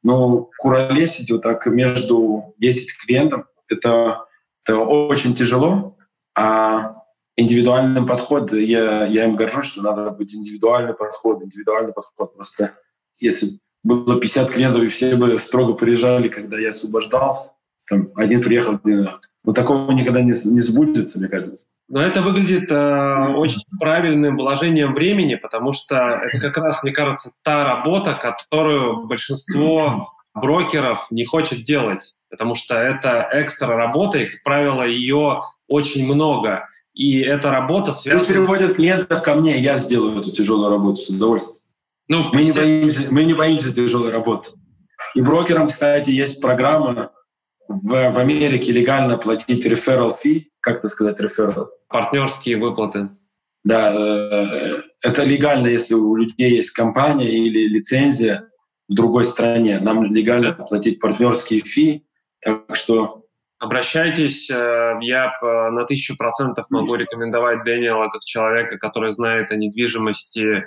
ну, куролесить вот так между 10 клиентов, это, это очень тяжело. А индивидуальный подход, я, я им горжусь, что надо быть индивидуальный подход, индивидуальный подход. Просто если было 50 клиентов, и все бы строго приезжали, когда я освобождался, там один приехал, один но такого никогда не, не сбудется, мне кажется. Но это выглядит э, очень правильным вложением времени, потому что это как раз, мне кажется, та работа, которую большинство брокеров не хочет делать, потому что это экстра работа, и, как правило, ее очень много. И эта работа связана... Пусть переводят клиентов ко мне, я сделаю эту тяжелую работу с удовольствием. Ну, мы, не боимся, мы не боимся тяжелой работы. И брокерам, кстати, есть программа в, в Америке легально платить referral fee, как это сказать referral? Партнерские выплаты. Да, э, это легально, если у людей есть компания или лицензия в другой стране. Нам легально платить партнерские фи, так что Обращайтесь, э, я э, на тысячу процентов могу рекомендовать Дэниела как человека, который знает о недвижимости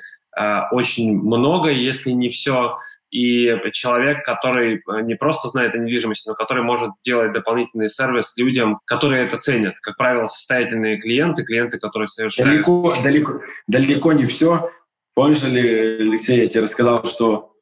очень много, если не все, и человек, который не просто знает о недвижимости, но который может делать дополнительный сервис людям, которые это ценят. Как правило, состоятельные клиенты, клиенты, которые совершают... Далеко, далеко, далеко не все. Помнишь Алексей, я тебе рассказал, что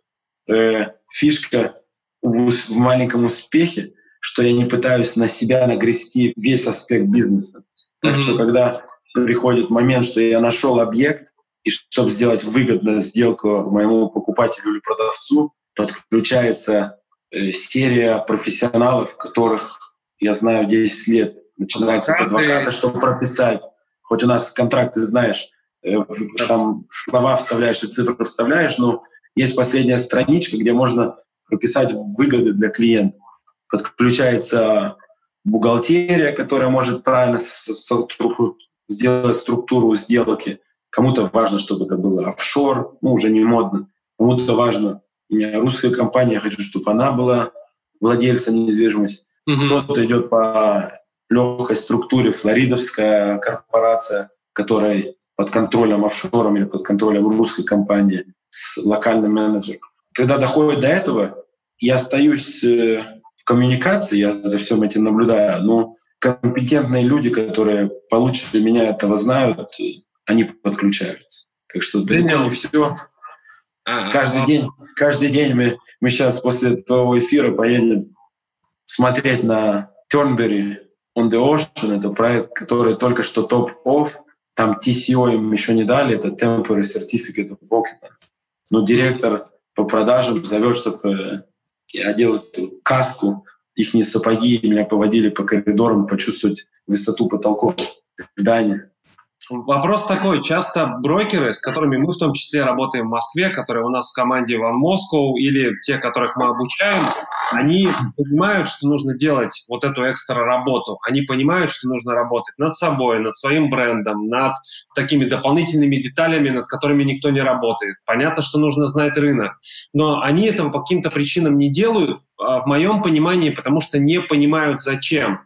э, фишка в, в маленьком успехе что я не пытаюсь на себя нагрести весь аспект бизнеса. Так mm-hmm. что когда приходит момент, что я нашел объект, и чтобы сделать выгодную сделку моему покупателю или продавцу, подключается э, серия профессионалов, которых я знаю 10 лет. Начинается от адвоката, чтобы прописать. Хоть у нас контракты, знаешь, э, там слова вставляешь и цифры вставляешь, но есть последняя страничка, где можно прописать выгоды для клиента подключается бухгалтерия, которая может правильно сделать структуру сделки. Кому-то важно, чтобы это было офшор, ну, уже не модно. Кому-то важно, у меня русская компания, я хочу, чтобы она была владельцем недвижимости. Mm-hmm. Кто-то идет по легкой структуре, флоридовская корпорация, которая под контролем офшором или под контролем русской компании с локальным менеджером. Когда доходит до этого, я остаюсь э, в коммуникации, я за всем этим наблюдаю, но компетентные люди, которые получше меня этого знают, они подключаются. Так что не все. А, каждый а, день, каждый день мы, мы сейчас после твоего эфира поедем смотреть на Turnberry on the Ocean. Это проект, который только что топ-офф. Там TCO им еще не дали, это Temporary Certificate of Occupants. Но директор по продажам зовет, чтобы я одел эту каску, их не сапоги, меня поводили по коридорам почувствовать высоту потолков здания. Вопрос такой. Часто брокеры, с которыми мы в том числе работаем в Москве, которые у нас в команде One Moscow, или те, которых мы обучаем, они понимают, что нужно делать вот эту экстра работу. Они понимают, что нужно работать над собой, над своим брендом, над такими дополнительными деталями, над которыми никто не работает. Понятно, что нужно знать рынок. Но они этого по каким-то причинам не делают, а, в моем понимании, потому что не понимают зачем.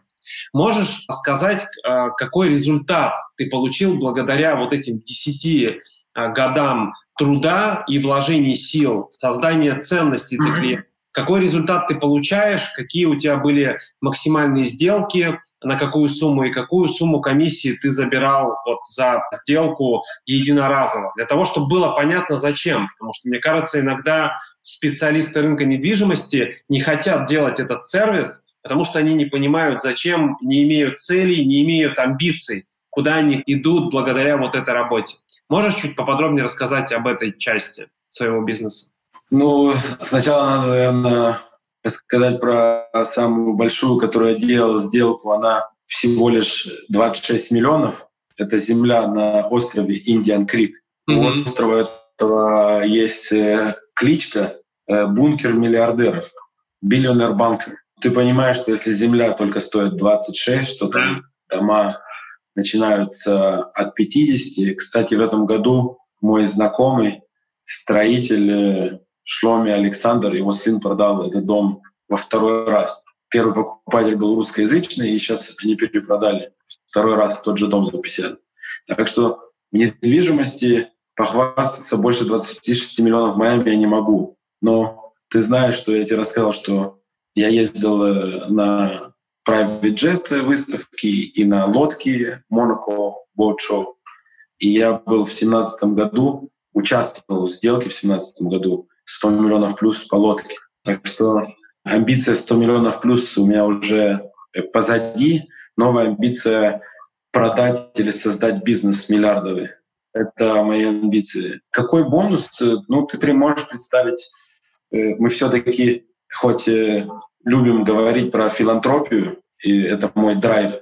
Можешь сказать, а, какой результат ты получил благодаря вот этим десяти а, годам труда и вложений сил, создания ценностей для клиента? Какой результат ты получаешь, какие у тебя были максимальные сделки, на какую сумму и какую сумму комиссии ты забирал вот за сделку единоразово, для того, чтобы было понятно зачем. Потому что, мне кажется, иногда специалисты рынка недвижимости не хотят делать этот сервис, потому что они не понимают, зачем, не имеют целей, не имеют амбиций, куда они идут благодаря вот этой работе. Можешь чуть поподробнее рассказать об этой части своего бизнеса? Ну, сначала надо, наверное, сказать про самую большую, которую я делал, сделку. Она всего лишь 26 миллионов. Это земля на острове Индиан Крик. Mm-hmm. У острова этого есть э, кличка э, «Бункер миллиардеров», «Биллионер банкер». Ты понимаешь, что если земля только стоит 26, то там дома начинаются от 50. Кстати, в этом году мой знакомый, строитель э, Шломи Александр, его сын продал этот дом во второй раз. Первый покупатель был русскоязычный, и сейчас они перепродали второй раз тот же дом за 50. Так что в недвижимости похвастаться больше 26 миллионов в Майами я не могу. Но ты знаешь, что я тебе рассказал, что я ездил э, на private jet выставки и на лодке Monaco Boat Show. И я был в семнадцатом году, участвовал в сделке в семнадцатом году 100 миллионов плюс по лодке. Так что амбиция 100 миллионов плюс у меня уже позади. Новая амбиция продать или создать бизнес миллиардовый. Это мои амбиции. Какой бонус? Ну, ты можешь представить, э, мы все-таки, хоть любим говорить про филантропию, и это мой драйв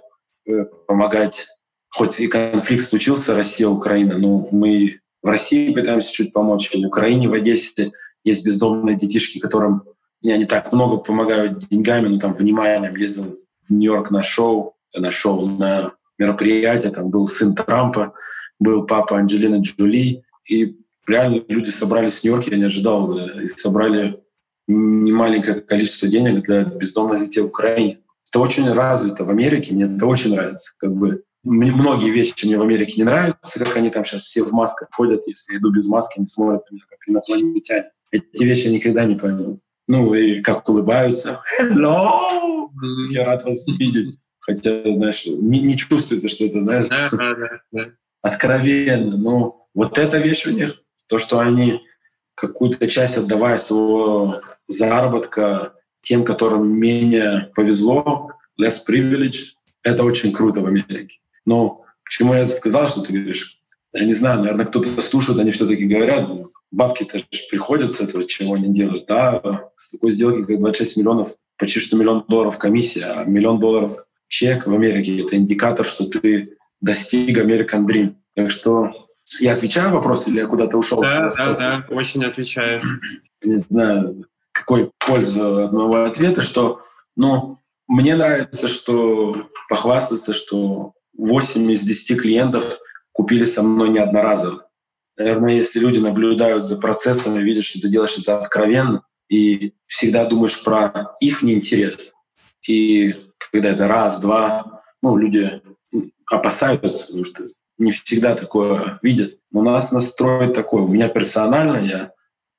э, помогать, хоть и конфликт случился, Россия, Украина, но мы в России пытаемся чуть помочь, в Украине, в Одессе есть бездомные детишки, которым я не так много помогают деньгами, но там вниманием. Ездил в Нью-Йорк на шоу, на шоу, на мероприятие. Там был сын Трампа, был папа Анджелины Джоли. И реально люди собрались в Нью-Йорке, я не ожидал, да, и собрали немаленькое количество денег для бездомных детей в Украине. Это очень развито в Америке, мне это очень нравится. Как бы мне многие вещи мне в Америке не нравятся, как они там сейчас все в масках ходят, если я иду без маски, они смотрят на меня как инопланетяне. Эти вещи я никогда не пойму. Ну, и как улыбаются. Hello! Я рад вас видеть. Хотя, знаешь, не, не чувствуется, что это, знаешь, да, да, да. откровенно. Но вот эта вещь у них, то, что они какую-то часть отдавая своего заработка тем, которым менее повезло, less privilege, это очень круто в Америке. Но к чему я сказал, что ты говоришь, я не знаю, наверное, кто-то слушает, они все-таки говорят, бабки-то приходят с этого, чего они делают. Да, с такой сделки, как 26 миллионов, почти что миллион долларов комиссия, а миллион долларов чек в Америке — это индикатор, что ты достиг American Dream. Так что я отвечаю вопрос или я куда-то ушел? Да, да, да, очень отвечаю. Не знаю, какой польза от моего ответа, что, ну, мне нравится, что похвастаться, что 8 из 10 клиентов купили со мной не одноразово. Наверное, если люди наблюдают за процессом и видят, что ты делаешь это откровенно, и всегда думаешь про их интерес. И когда это раз, два, ну, люди опасаются, потому что не всегда такое видят. У нас настрой такой. У меня персонально, я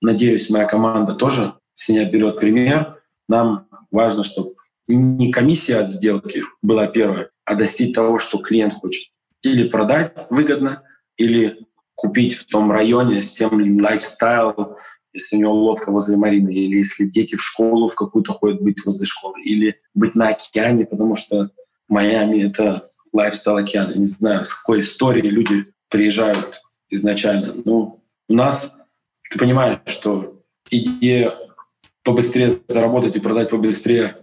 надеюсь, моя команда тоже с меня берет пример. Нам важно, чтобы не комиссия от сделки была первая, а достичь того, что клиент хочет. Или продать выгодно, или купить в том районе с тем лайфстайл, если у него лодка возле марины, или если дети в школу в какую-то ходят быть возле школы, или быть на океане, потому что Майами — это лайфстайл океан. Я не знаю, с какой истории люди приезжают изначально. Ну, у нас, ты понимаешь, что идея побыстрее заработать и продать побыстрее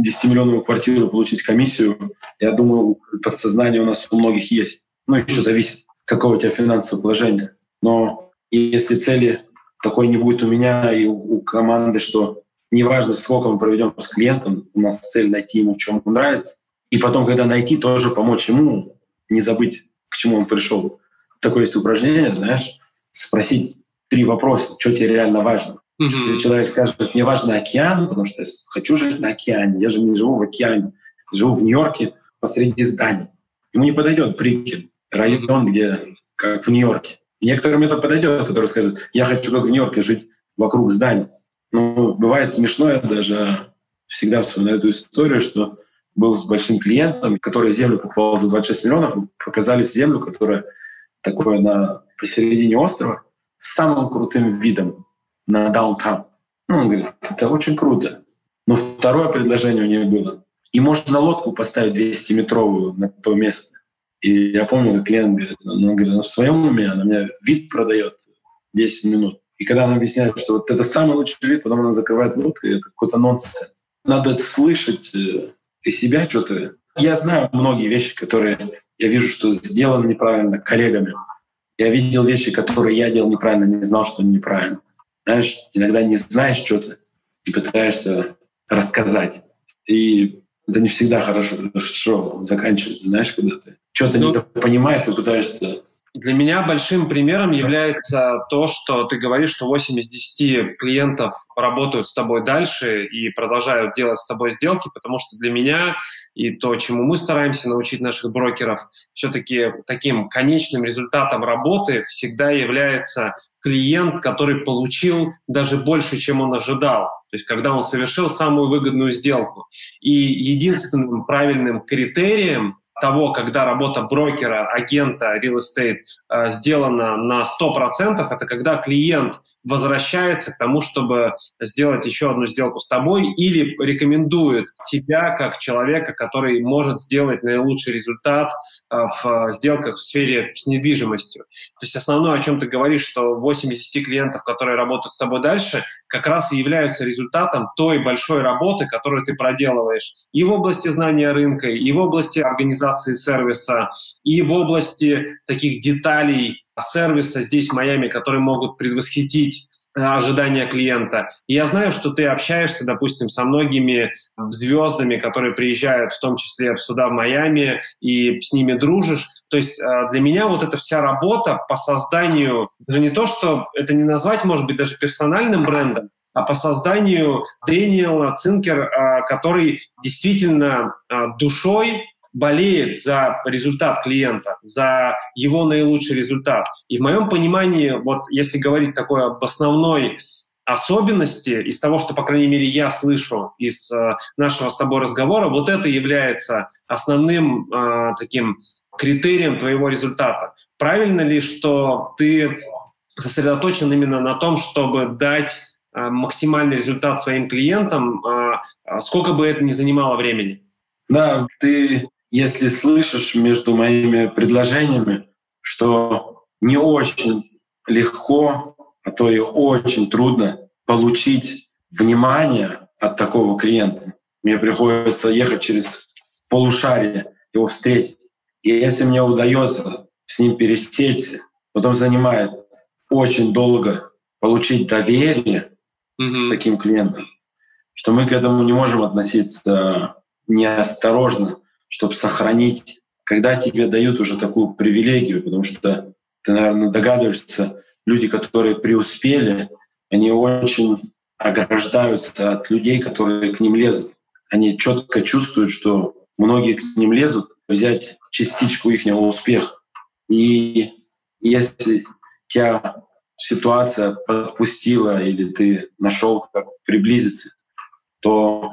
10-миллионную квартиру, получить комиссию, я думаю, подсознание у нас у многих есть. Ну, еще зависит какое у тебя финансовое положение. Но если цели такой не будет у меня и у команды, что неважно, сколько мы проведем с клиентом, у нас цель найти ему, чем ему нравится. И потом, когда найти, тоже помочь ему, не забыть, к чему он пришел. Такое есть упражнение, знаешь, спросить три вопроса, что тебе реально важно. Mm-hmm. Если человек скажет, мне важен океан, потому что я хочу жить на океане, я же не живу в океане, живу в Нью-Йорке посреди зданий. Ему не подойдет Брикель, район, где как в Нью-Йорке. Некоторым это подойдет, который скажет, я хочу как в Нью-Йорке жить вокруг зданий. Ну, бывает смешно, я даже всегда вспоминаю эту историю, что был с большим клиентом, который землю покупал за 26 миллионов, показали землю, которая такое на посередине острова, с самым крутым видом на даунтаун. Ну, он говорит, это очень круто. Но второе предложение у нее было. И можно лодку поставить 200-метровую на то место. И я помню, как клиент говорит, он говорит, ну, в своем уме она мне вид продает 10 минут. И когда она объясняет, что вот это самый лучший вид, потом она закрывает лодку, это какой-то нонсенс. Надо слышать э, из себя что-то. Я знаю многие вещи, которые я вижу, что сделаны неправильно коллегами. Я видел вещи, которые я делал неправильно, не знал, что они неправильно. Знаешь, иногда не знаешь что-то и пытаешься рассказать. И это не всегда хорошо, хорошо заканчивается, знаешь, когда ты что-то ну, не понимаешь и пытаешься для меня большим примером является то, что ты говоришь, что 8 из 10 клиентов работают с тобой дальше и продолжают делать с тобой сделки, потому что для меня и то, чему мы стараемся научить наших брокеров, все-таки таким конечным результатом работы всегда является клиент, который получил даже больше, чем он ожидал. То есть когда он совершил самую выгодную сделку. И единственным правильным критерием того, когда работа брокера, агента, real estate э, сделана на 100%, это когда клиент возвращается к тому, чтобы сделать еще одну сделку с тобой или рекомендует тебя как человека, который может сделать наилучший результат э, в сделках в сфере с недвижимостью. То есть основное, о чем ты говоришь, что 80 клиентов, которые работают с тобой дальше, как раз и являются результатом той большой работы, которую ты проделываешь и в области знания рынка, и в области организации сервиса, и в области таких деталей сервиса здесь, в Майами, которые могут предвосхитить э, ожидания клиента. И я знаю, что ты общаешься, допустим, со многими звездами, которые приезжают в том числе сюда, в Майами, и с ними дружишь. То есть э, для меня вот эта вся работа по созданию, ну не то, что это не назвать, может быть, даже персональным брендом, а по созданию Дэниела Цинкер, э, который действительно душой болеет за результат клиента, за его наилучший результат. И в моем понимании, вот если говорить такой об основной особенности из того, что, по крайней мере, я слышу из э, нашего с тобой разговора, вот это является основным э, таким критерием твоего результата. Правильно ли, что ты сосредоточен именно на том, чтобы дать э, максимальный результат своим клиентам, э сколько бы это ни занимало времени? Да, ты если слышишь между моими предложениями, что не очень легко, а то и очень трудно получить внимание от такого клиента. Мне приходится ехать через полушарие, его встретить. И если мне удается с ним пересечься, потом занимает очень долго получить доверие mm-hmm. с таким клиентом, что мы к этому не можем относиться неосторожно, чтобы сохранить, когда тебе дают уже такую привилегию, потому что ты, наверное, догадываешься, люди, которые преуспели, они очень ограждаются от людей, которые к ним лезут. Они четко чувствуют, что многие к ним лезут, взять частичку их успеха. И если тебя ситуация подпустила или ты нашел, как приблизиться, то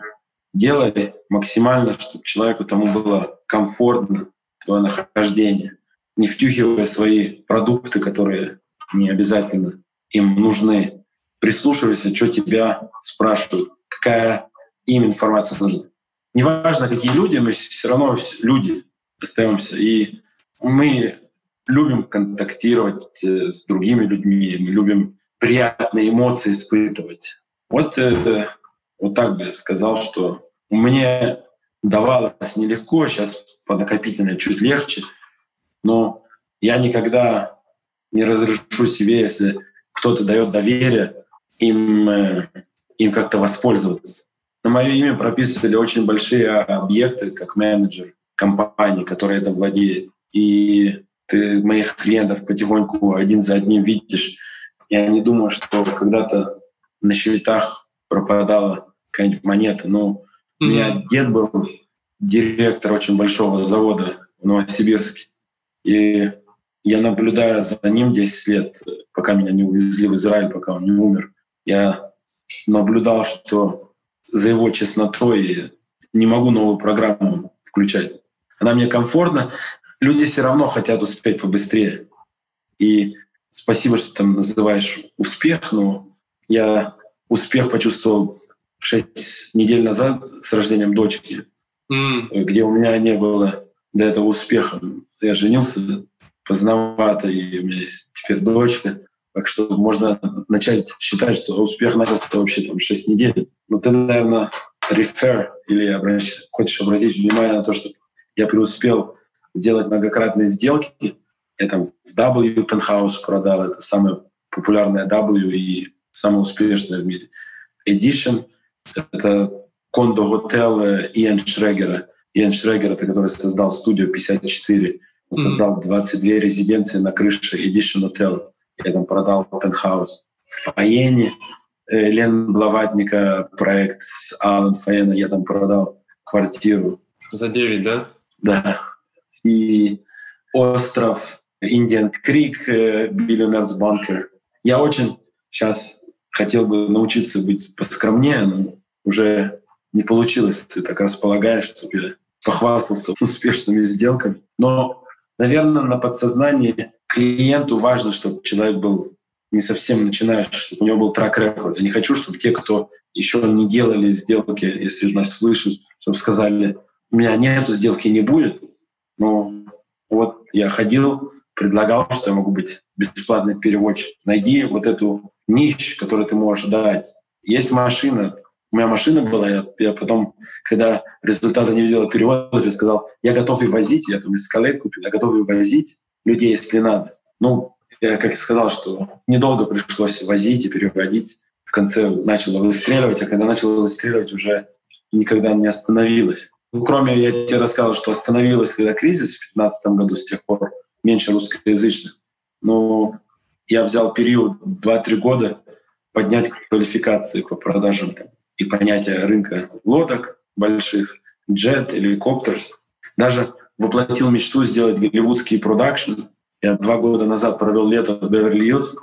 делай максимально, чтобы человеку тому было комфортно твое нахождение, не втюхивая свои продукты, которые не обязательно им нужны. Прислушивайся, что тебя спрашивают, какая им информация нужна. Неважно, какие люди, мы все равно люди остаемся. И мы любим контактировать э, с другими людьми, мы любим приятные эмоции испытывать. Вот вот так бы я сказал, что мне давалось нелегко, сейчас по накопительной чуть легче, но я никогда не разрешу себе, если кто-то дает доверие, им, э, им как-то воспользоваться. На мое имя прописывали очень большие объекты, как менеджер компании, которая это владеет. И ты моих клиентов потихоньку один за одним видишь. Я не думаю, что когда-то на счетах пропадала какая-нибудь монета. Ну, mm-hmm. у меня дед был директор очень большого завода в Новосибирске. И я наблюдаю за ним 10 лет, пока меня не увезли в Израиль, пока он не умер. Я наблюдал, что за его честнотой не могу новую программу включать. Она мне комфортна. Люди все равно хотят успеть побыстрее. И спасибо, что ты там называешь успех, но я успех почувствовал шесть недель назад с рождением дочки, mm. где у меня не было до этого успеха. Я женился поздновато, и у меня есть теперь дочка. Так что можно начать считать, что успех начался вообще там 6 недель. Но ты, наверное, refer или обращ, хочешь обратить внимание на то, что я преуспел сделать многократные сделки. Я там в W Penthouse продал, это самая популярная W и самая успешная в мире. Edition — это кондо готел Иэн Шрегера. Иэн Шрегер — это который создал студию 54. Он mm-hmm. создал 22 резиденции на крыше Edition Hotel. Я там продал пентхаус. В Фаене э, Лен Блаватника проект с Алан Фаена. Я там продал квартиру. За 9, да? Да. И остров Индиан Крик, Биллионерс Банкер. Я очень сейчас хотел бы научиться быть поскромнее, но уже не получилось. Ты так располагаешь, чтобы я похвастался успешными сделками. Но, наверное, на подсознании клиенту важно, чтобы человек был не совсем начинающий, чтобы у него был трек-рекорд. Я не хочу, чтобы те, кто еще не делали сделки, если нас слышат, чтобы сказали, у меня нет сделки, не будет. Но вот я ходил, предлагал, что я могу быть бесплатный переводчик. Найди вот эту нищ, которую ты можешь дать. Есть машина, у меня машина была, я, я потом, когда результата не видел перевода, я сказал, я готов и возить, я там эскалейт купил, я готов и возить людей, если надо. Ну, я как сказал, что недолго пришлось возить и переводить. В конце начало выстреливать, а когда начало выстреливать, уже никогда не остановилось. Ну, кроме, я тебе рассказал, что остановилось, когда кризис в 2015 году, с тех пор меньше русскоязычных. Но я взял период 2-3 года поднять квалификации по продажам там, и понятие рынка лодок больших, джет, helicopters. Даже воплотил мечту сделать голливудский продакшн. Я два года назад провел лето в Беверли-Хиллз.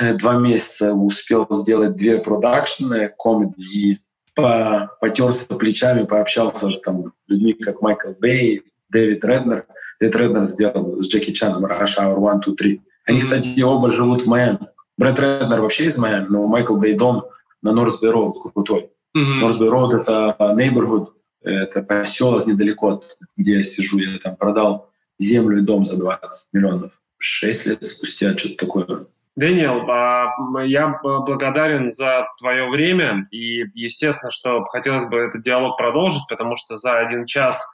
(laughs) Два месяца успел сделать две продакшны, комедии и по, потерся плечами, пообщался с там, людьми, как Майкл Бэй, Дэвид Реднер. Дэвид Реднер сделал с Джеки Чаном Rush Hour 1, 2, 3. Они, кстати, оба живут в Майами. Брэд Реднер вообще из Майами, но Майкл Бэй дом на Норсбей Роуд крутой. Норсбей Роуд — это neighborhood, это поселок недалеко, где я сижу. Я там продал землю и дом за 20 миллионов. Шесть лет спустя, что-то такое. Дэниел, а, я благодарен за твое время, и естественно, что хотелось бы этот диалог продолжить, потому что за один час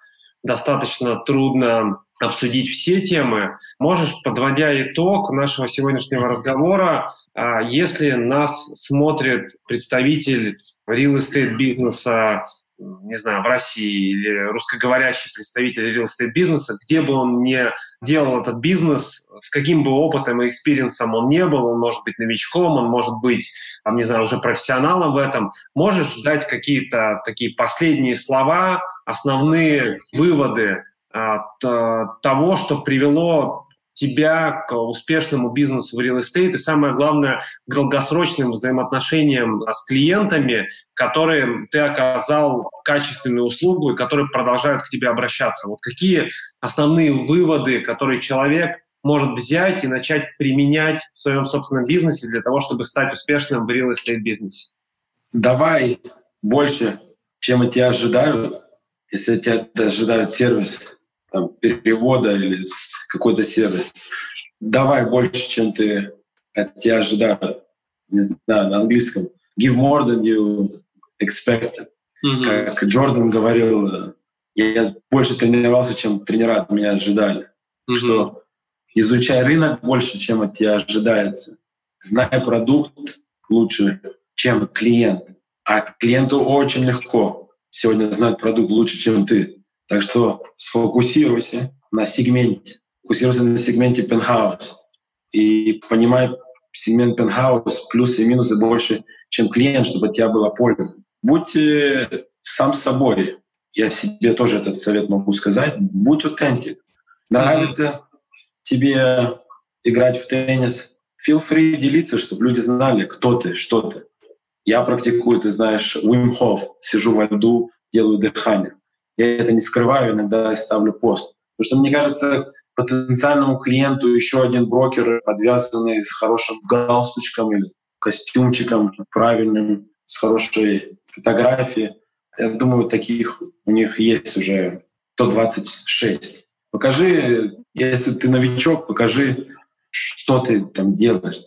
достаточно трудно обсудить все темы. Можешь, подводя итог нашего сегодняшнего разговора, а, если нас смотрит представитель real estate бизнеса не знаю, в России или русскоговорящий представитель real estate бизнеса, где бы он не делал этот бизнес, с каким бы опытом и experience ом он не был, он может быть новичком, он может быть, там, не знаю, уже профессионалом в этом, можешь дать какие-то такие последние слова, основные выводы от э, того, что привело тебя к успешному бизнесу в real estate и, самое главное, к долгосрочным взаимоотношениям с клиентами, которые ты оказал качественную услугу и которые продолжают к тебе обращаться. Вот какие основные выводы, которые человек может взять и начать применять в своем собственном бизнесе для того, чтобы стать успешным в real estate бизнесе? Давай больше, чем от тебя ожидают. Если от тебя ожидают сервис, там, перевода или какой-то сервис. Давай больше, чем ты от тебя ожидают. Не знаю, на английском. Give more than you expected. Mm-hmm. Как Джордан говорил, я больше тренировался, чем тренера от меня ожидали. Mm-hmm. Что изучай рынок больше, чем от тебя ожидается. Знай продукт лучше, чем клиент. А клиенту очень легко сегодня знать продукт лучше, чем ты. Так что сфокусируйся на сегменте. Фокусируйся на сегменте пентхаус и понимай сегмент пентхаус, плюсы и минусы больше, чем клиент, чтобы от тебя была польза. Будь э, сам собой. Я себе тоже этот совет могу сказать. Будь аутентик. Нравится тебе играть в теннис, feel free делиться, чтобы люди знали, кто ты, что ты. Я практикую, ты знаешь, Wim Hof, сижу во льду, делаю дыхание. Я это не скрываю, иногда ставлю пост. Потому что мне кажется, потенциальному клиенту еще один брокер, подвязанный с хорошим галстучком или костюмчиком правильным, с хорошей фотографией. Я думаю, таких у них есть уже 126. Покажи, если ты новичок, покажи, что ты там делаешь.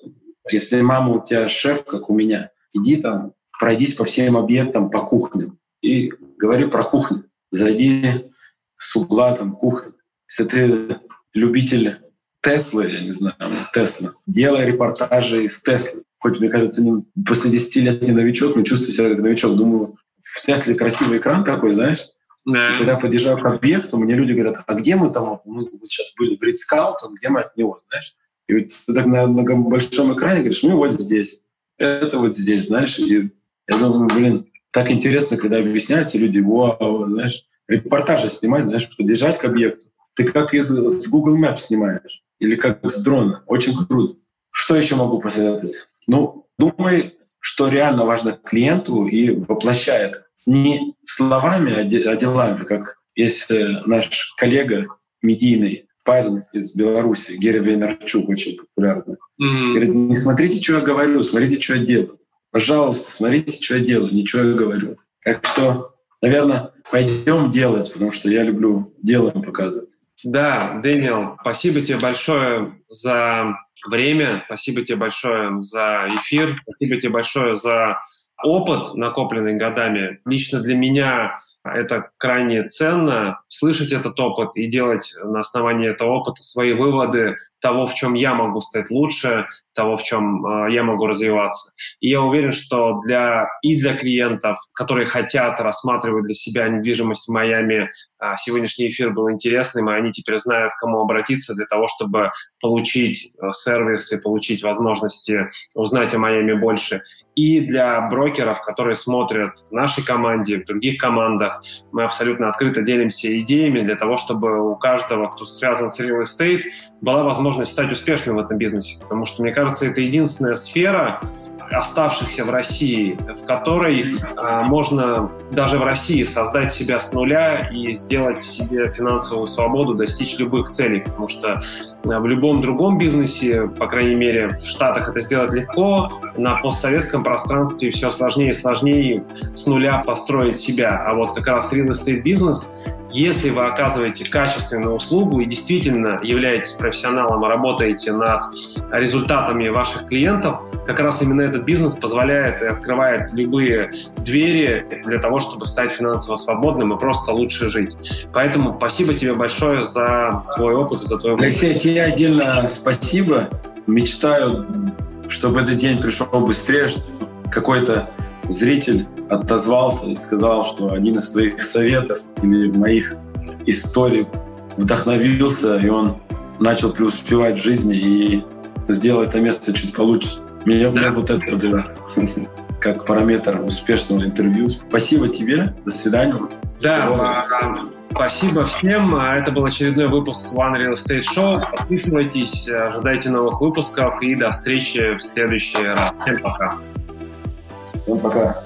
Если мама у тебя шеф, как у меня, иди там, пройдись по всем объектам, по кухням и говори про кухню. Зайди с угла там кухня. Если ты любитель Теслы, я не знаю, Тесла, делай репортажи из Теслы. Хоть, мне кажется, не, после 10 лет не новичок, но чувствую себя как новичок. Думаю, в Тесле красивый экран такой, знаешь, да. И когда подъезжаю к объекту, мне люди говорят, а где мы там, мы вот сейчас были в Ридскаутом, где мы от него, знаешь? И вот ты так на, на большом экране говоришь, мы вот здесь, это вот здесь, знаешь? И я думаю, блин, так интересно, когда объясняются люди, вау, знаешь, репортажи снимать, знаешь, подъезжать к объекту. Ты как из с Google Maps снимаешь или как с дрона. Очень круто. Что еще могу посоветовать? Ну, думай, что реально важно клиенту и воплощай это не словами, а, а делами, как есть э, наш коллега медийный, парень из Беларуси, Герри Вейнарчук, очень популярный. Mm-hmm. Говорит, не смотрите, что я говорю, смотрите, что я делаю. Пожалуйста, смотрите, что я делаю, ничего я говорю. Так что, наверное, пойдем делать, потому что я люблю делом показывать. Да, Дэниел, спасибо тебе большое за время, спасибо тебе большое за эфир, спасибо тебе большое за опыт, накопленный годами, лично для меня это крайне ценно, слышать этот опыт и делать на основании этого опыта свои выводы того, в чем я могу стать лучше, того, в чем э, я могу развиваться. И я уверен, что для, и для клиентов, которые хотят рассматривать для себя недвижимость в Майами, э, сегодняшний эфир был интересным, и они теперь знают, к кому обратиться для того, чтобы получить э, сервис и получить возможности узнать о Майами больше. И для брокеров, которые смотрят в нашей команде, в других командах, мы абсолютно открыто делимся идеями для того, чтобы у каждого, кто связан с real estate, была возможность стать успешным в этом бизнесе. Потому что, мне кажется, это единственная сфера, оставшихся в России, в которой э, можно даже в России создать себя с нуля и сделать себе финансовую свободу, достичь любых целей, потому что э, в любом другом бизнесе, по крайней мере, в Штатах это сделать легко, на постсоветском пространстве все сложнее и сложнее с нуля построить себя. А вот как раз real estate бизнес если вы оказываете качественную услугу и действительно являетесь профессионалом и работаете над результатами ваших клиентов, как раз именно этот бизнес позволяет и открывает любые двери для того, чтобы стать финансово свободным и просто лучше жить. Поэтому спасибо тебе большое за твой опыт и за твой Алексей, тебе отдельно спасибо. Мечтаю, чтобы этот день пришел быстрее, какой-то зритель отозвался и сказал, что один из твоих советов или моих историй вдохновился, и он начал преуспевать в жизни и сделал это место чуть получше. Мне, да. вот это было как параметр успешного интервью. Спасибо тебе. До свидания. Да, а, спасибо всем. А, это был очередной выпуск One Real Estate Show. Подписывайтесь, ожидайте новых выпусков и до встречи в следующий раз. Всем пока. Всем пока.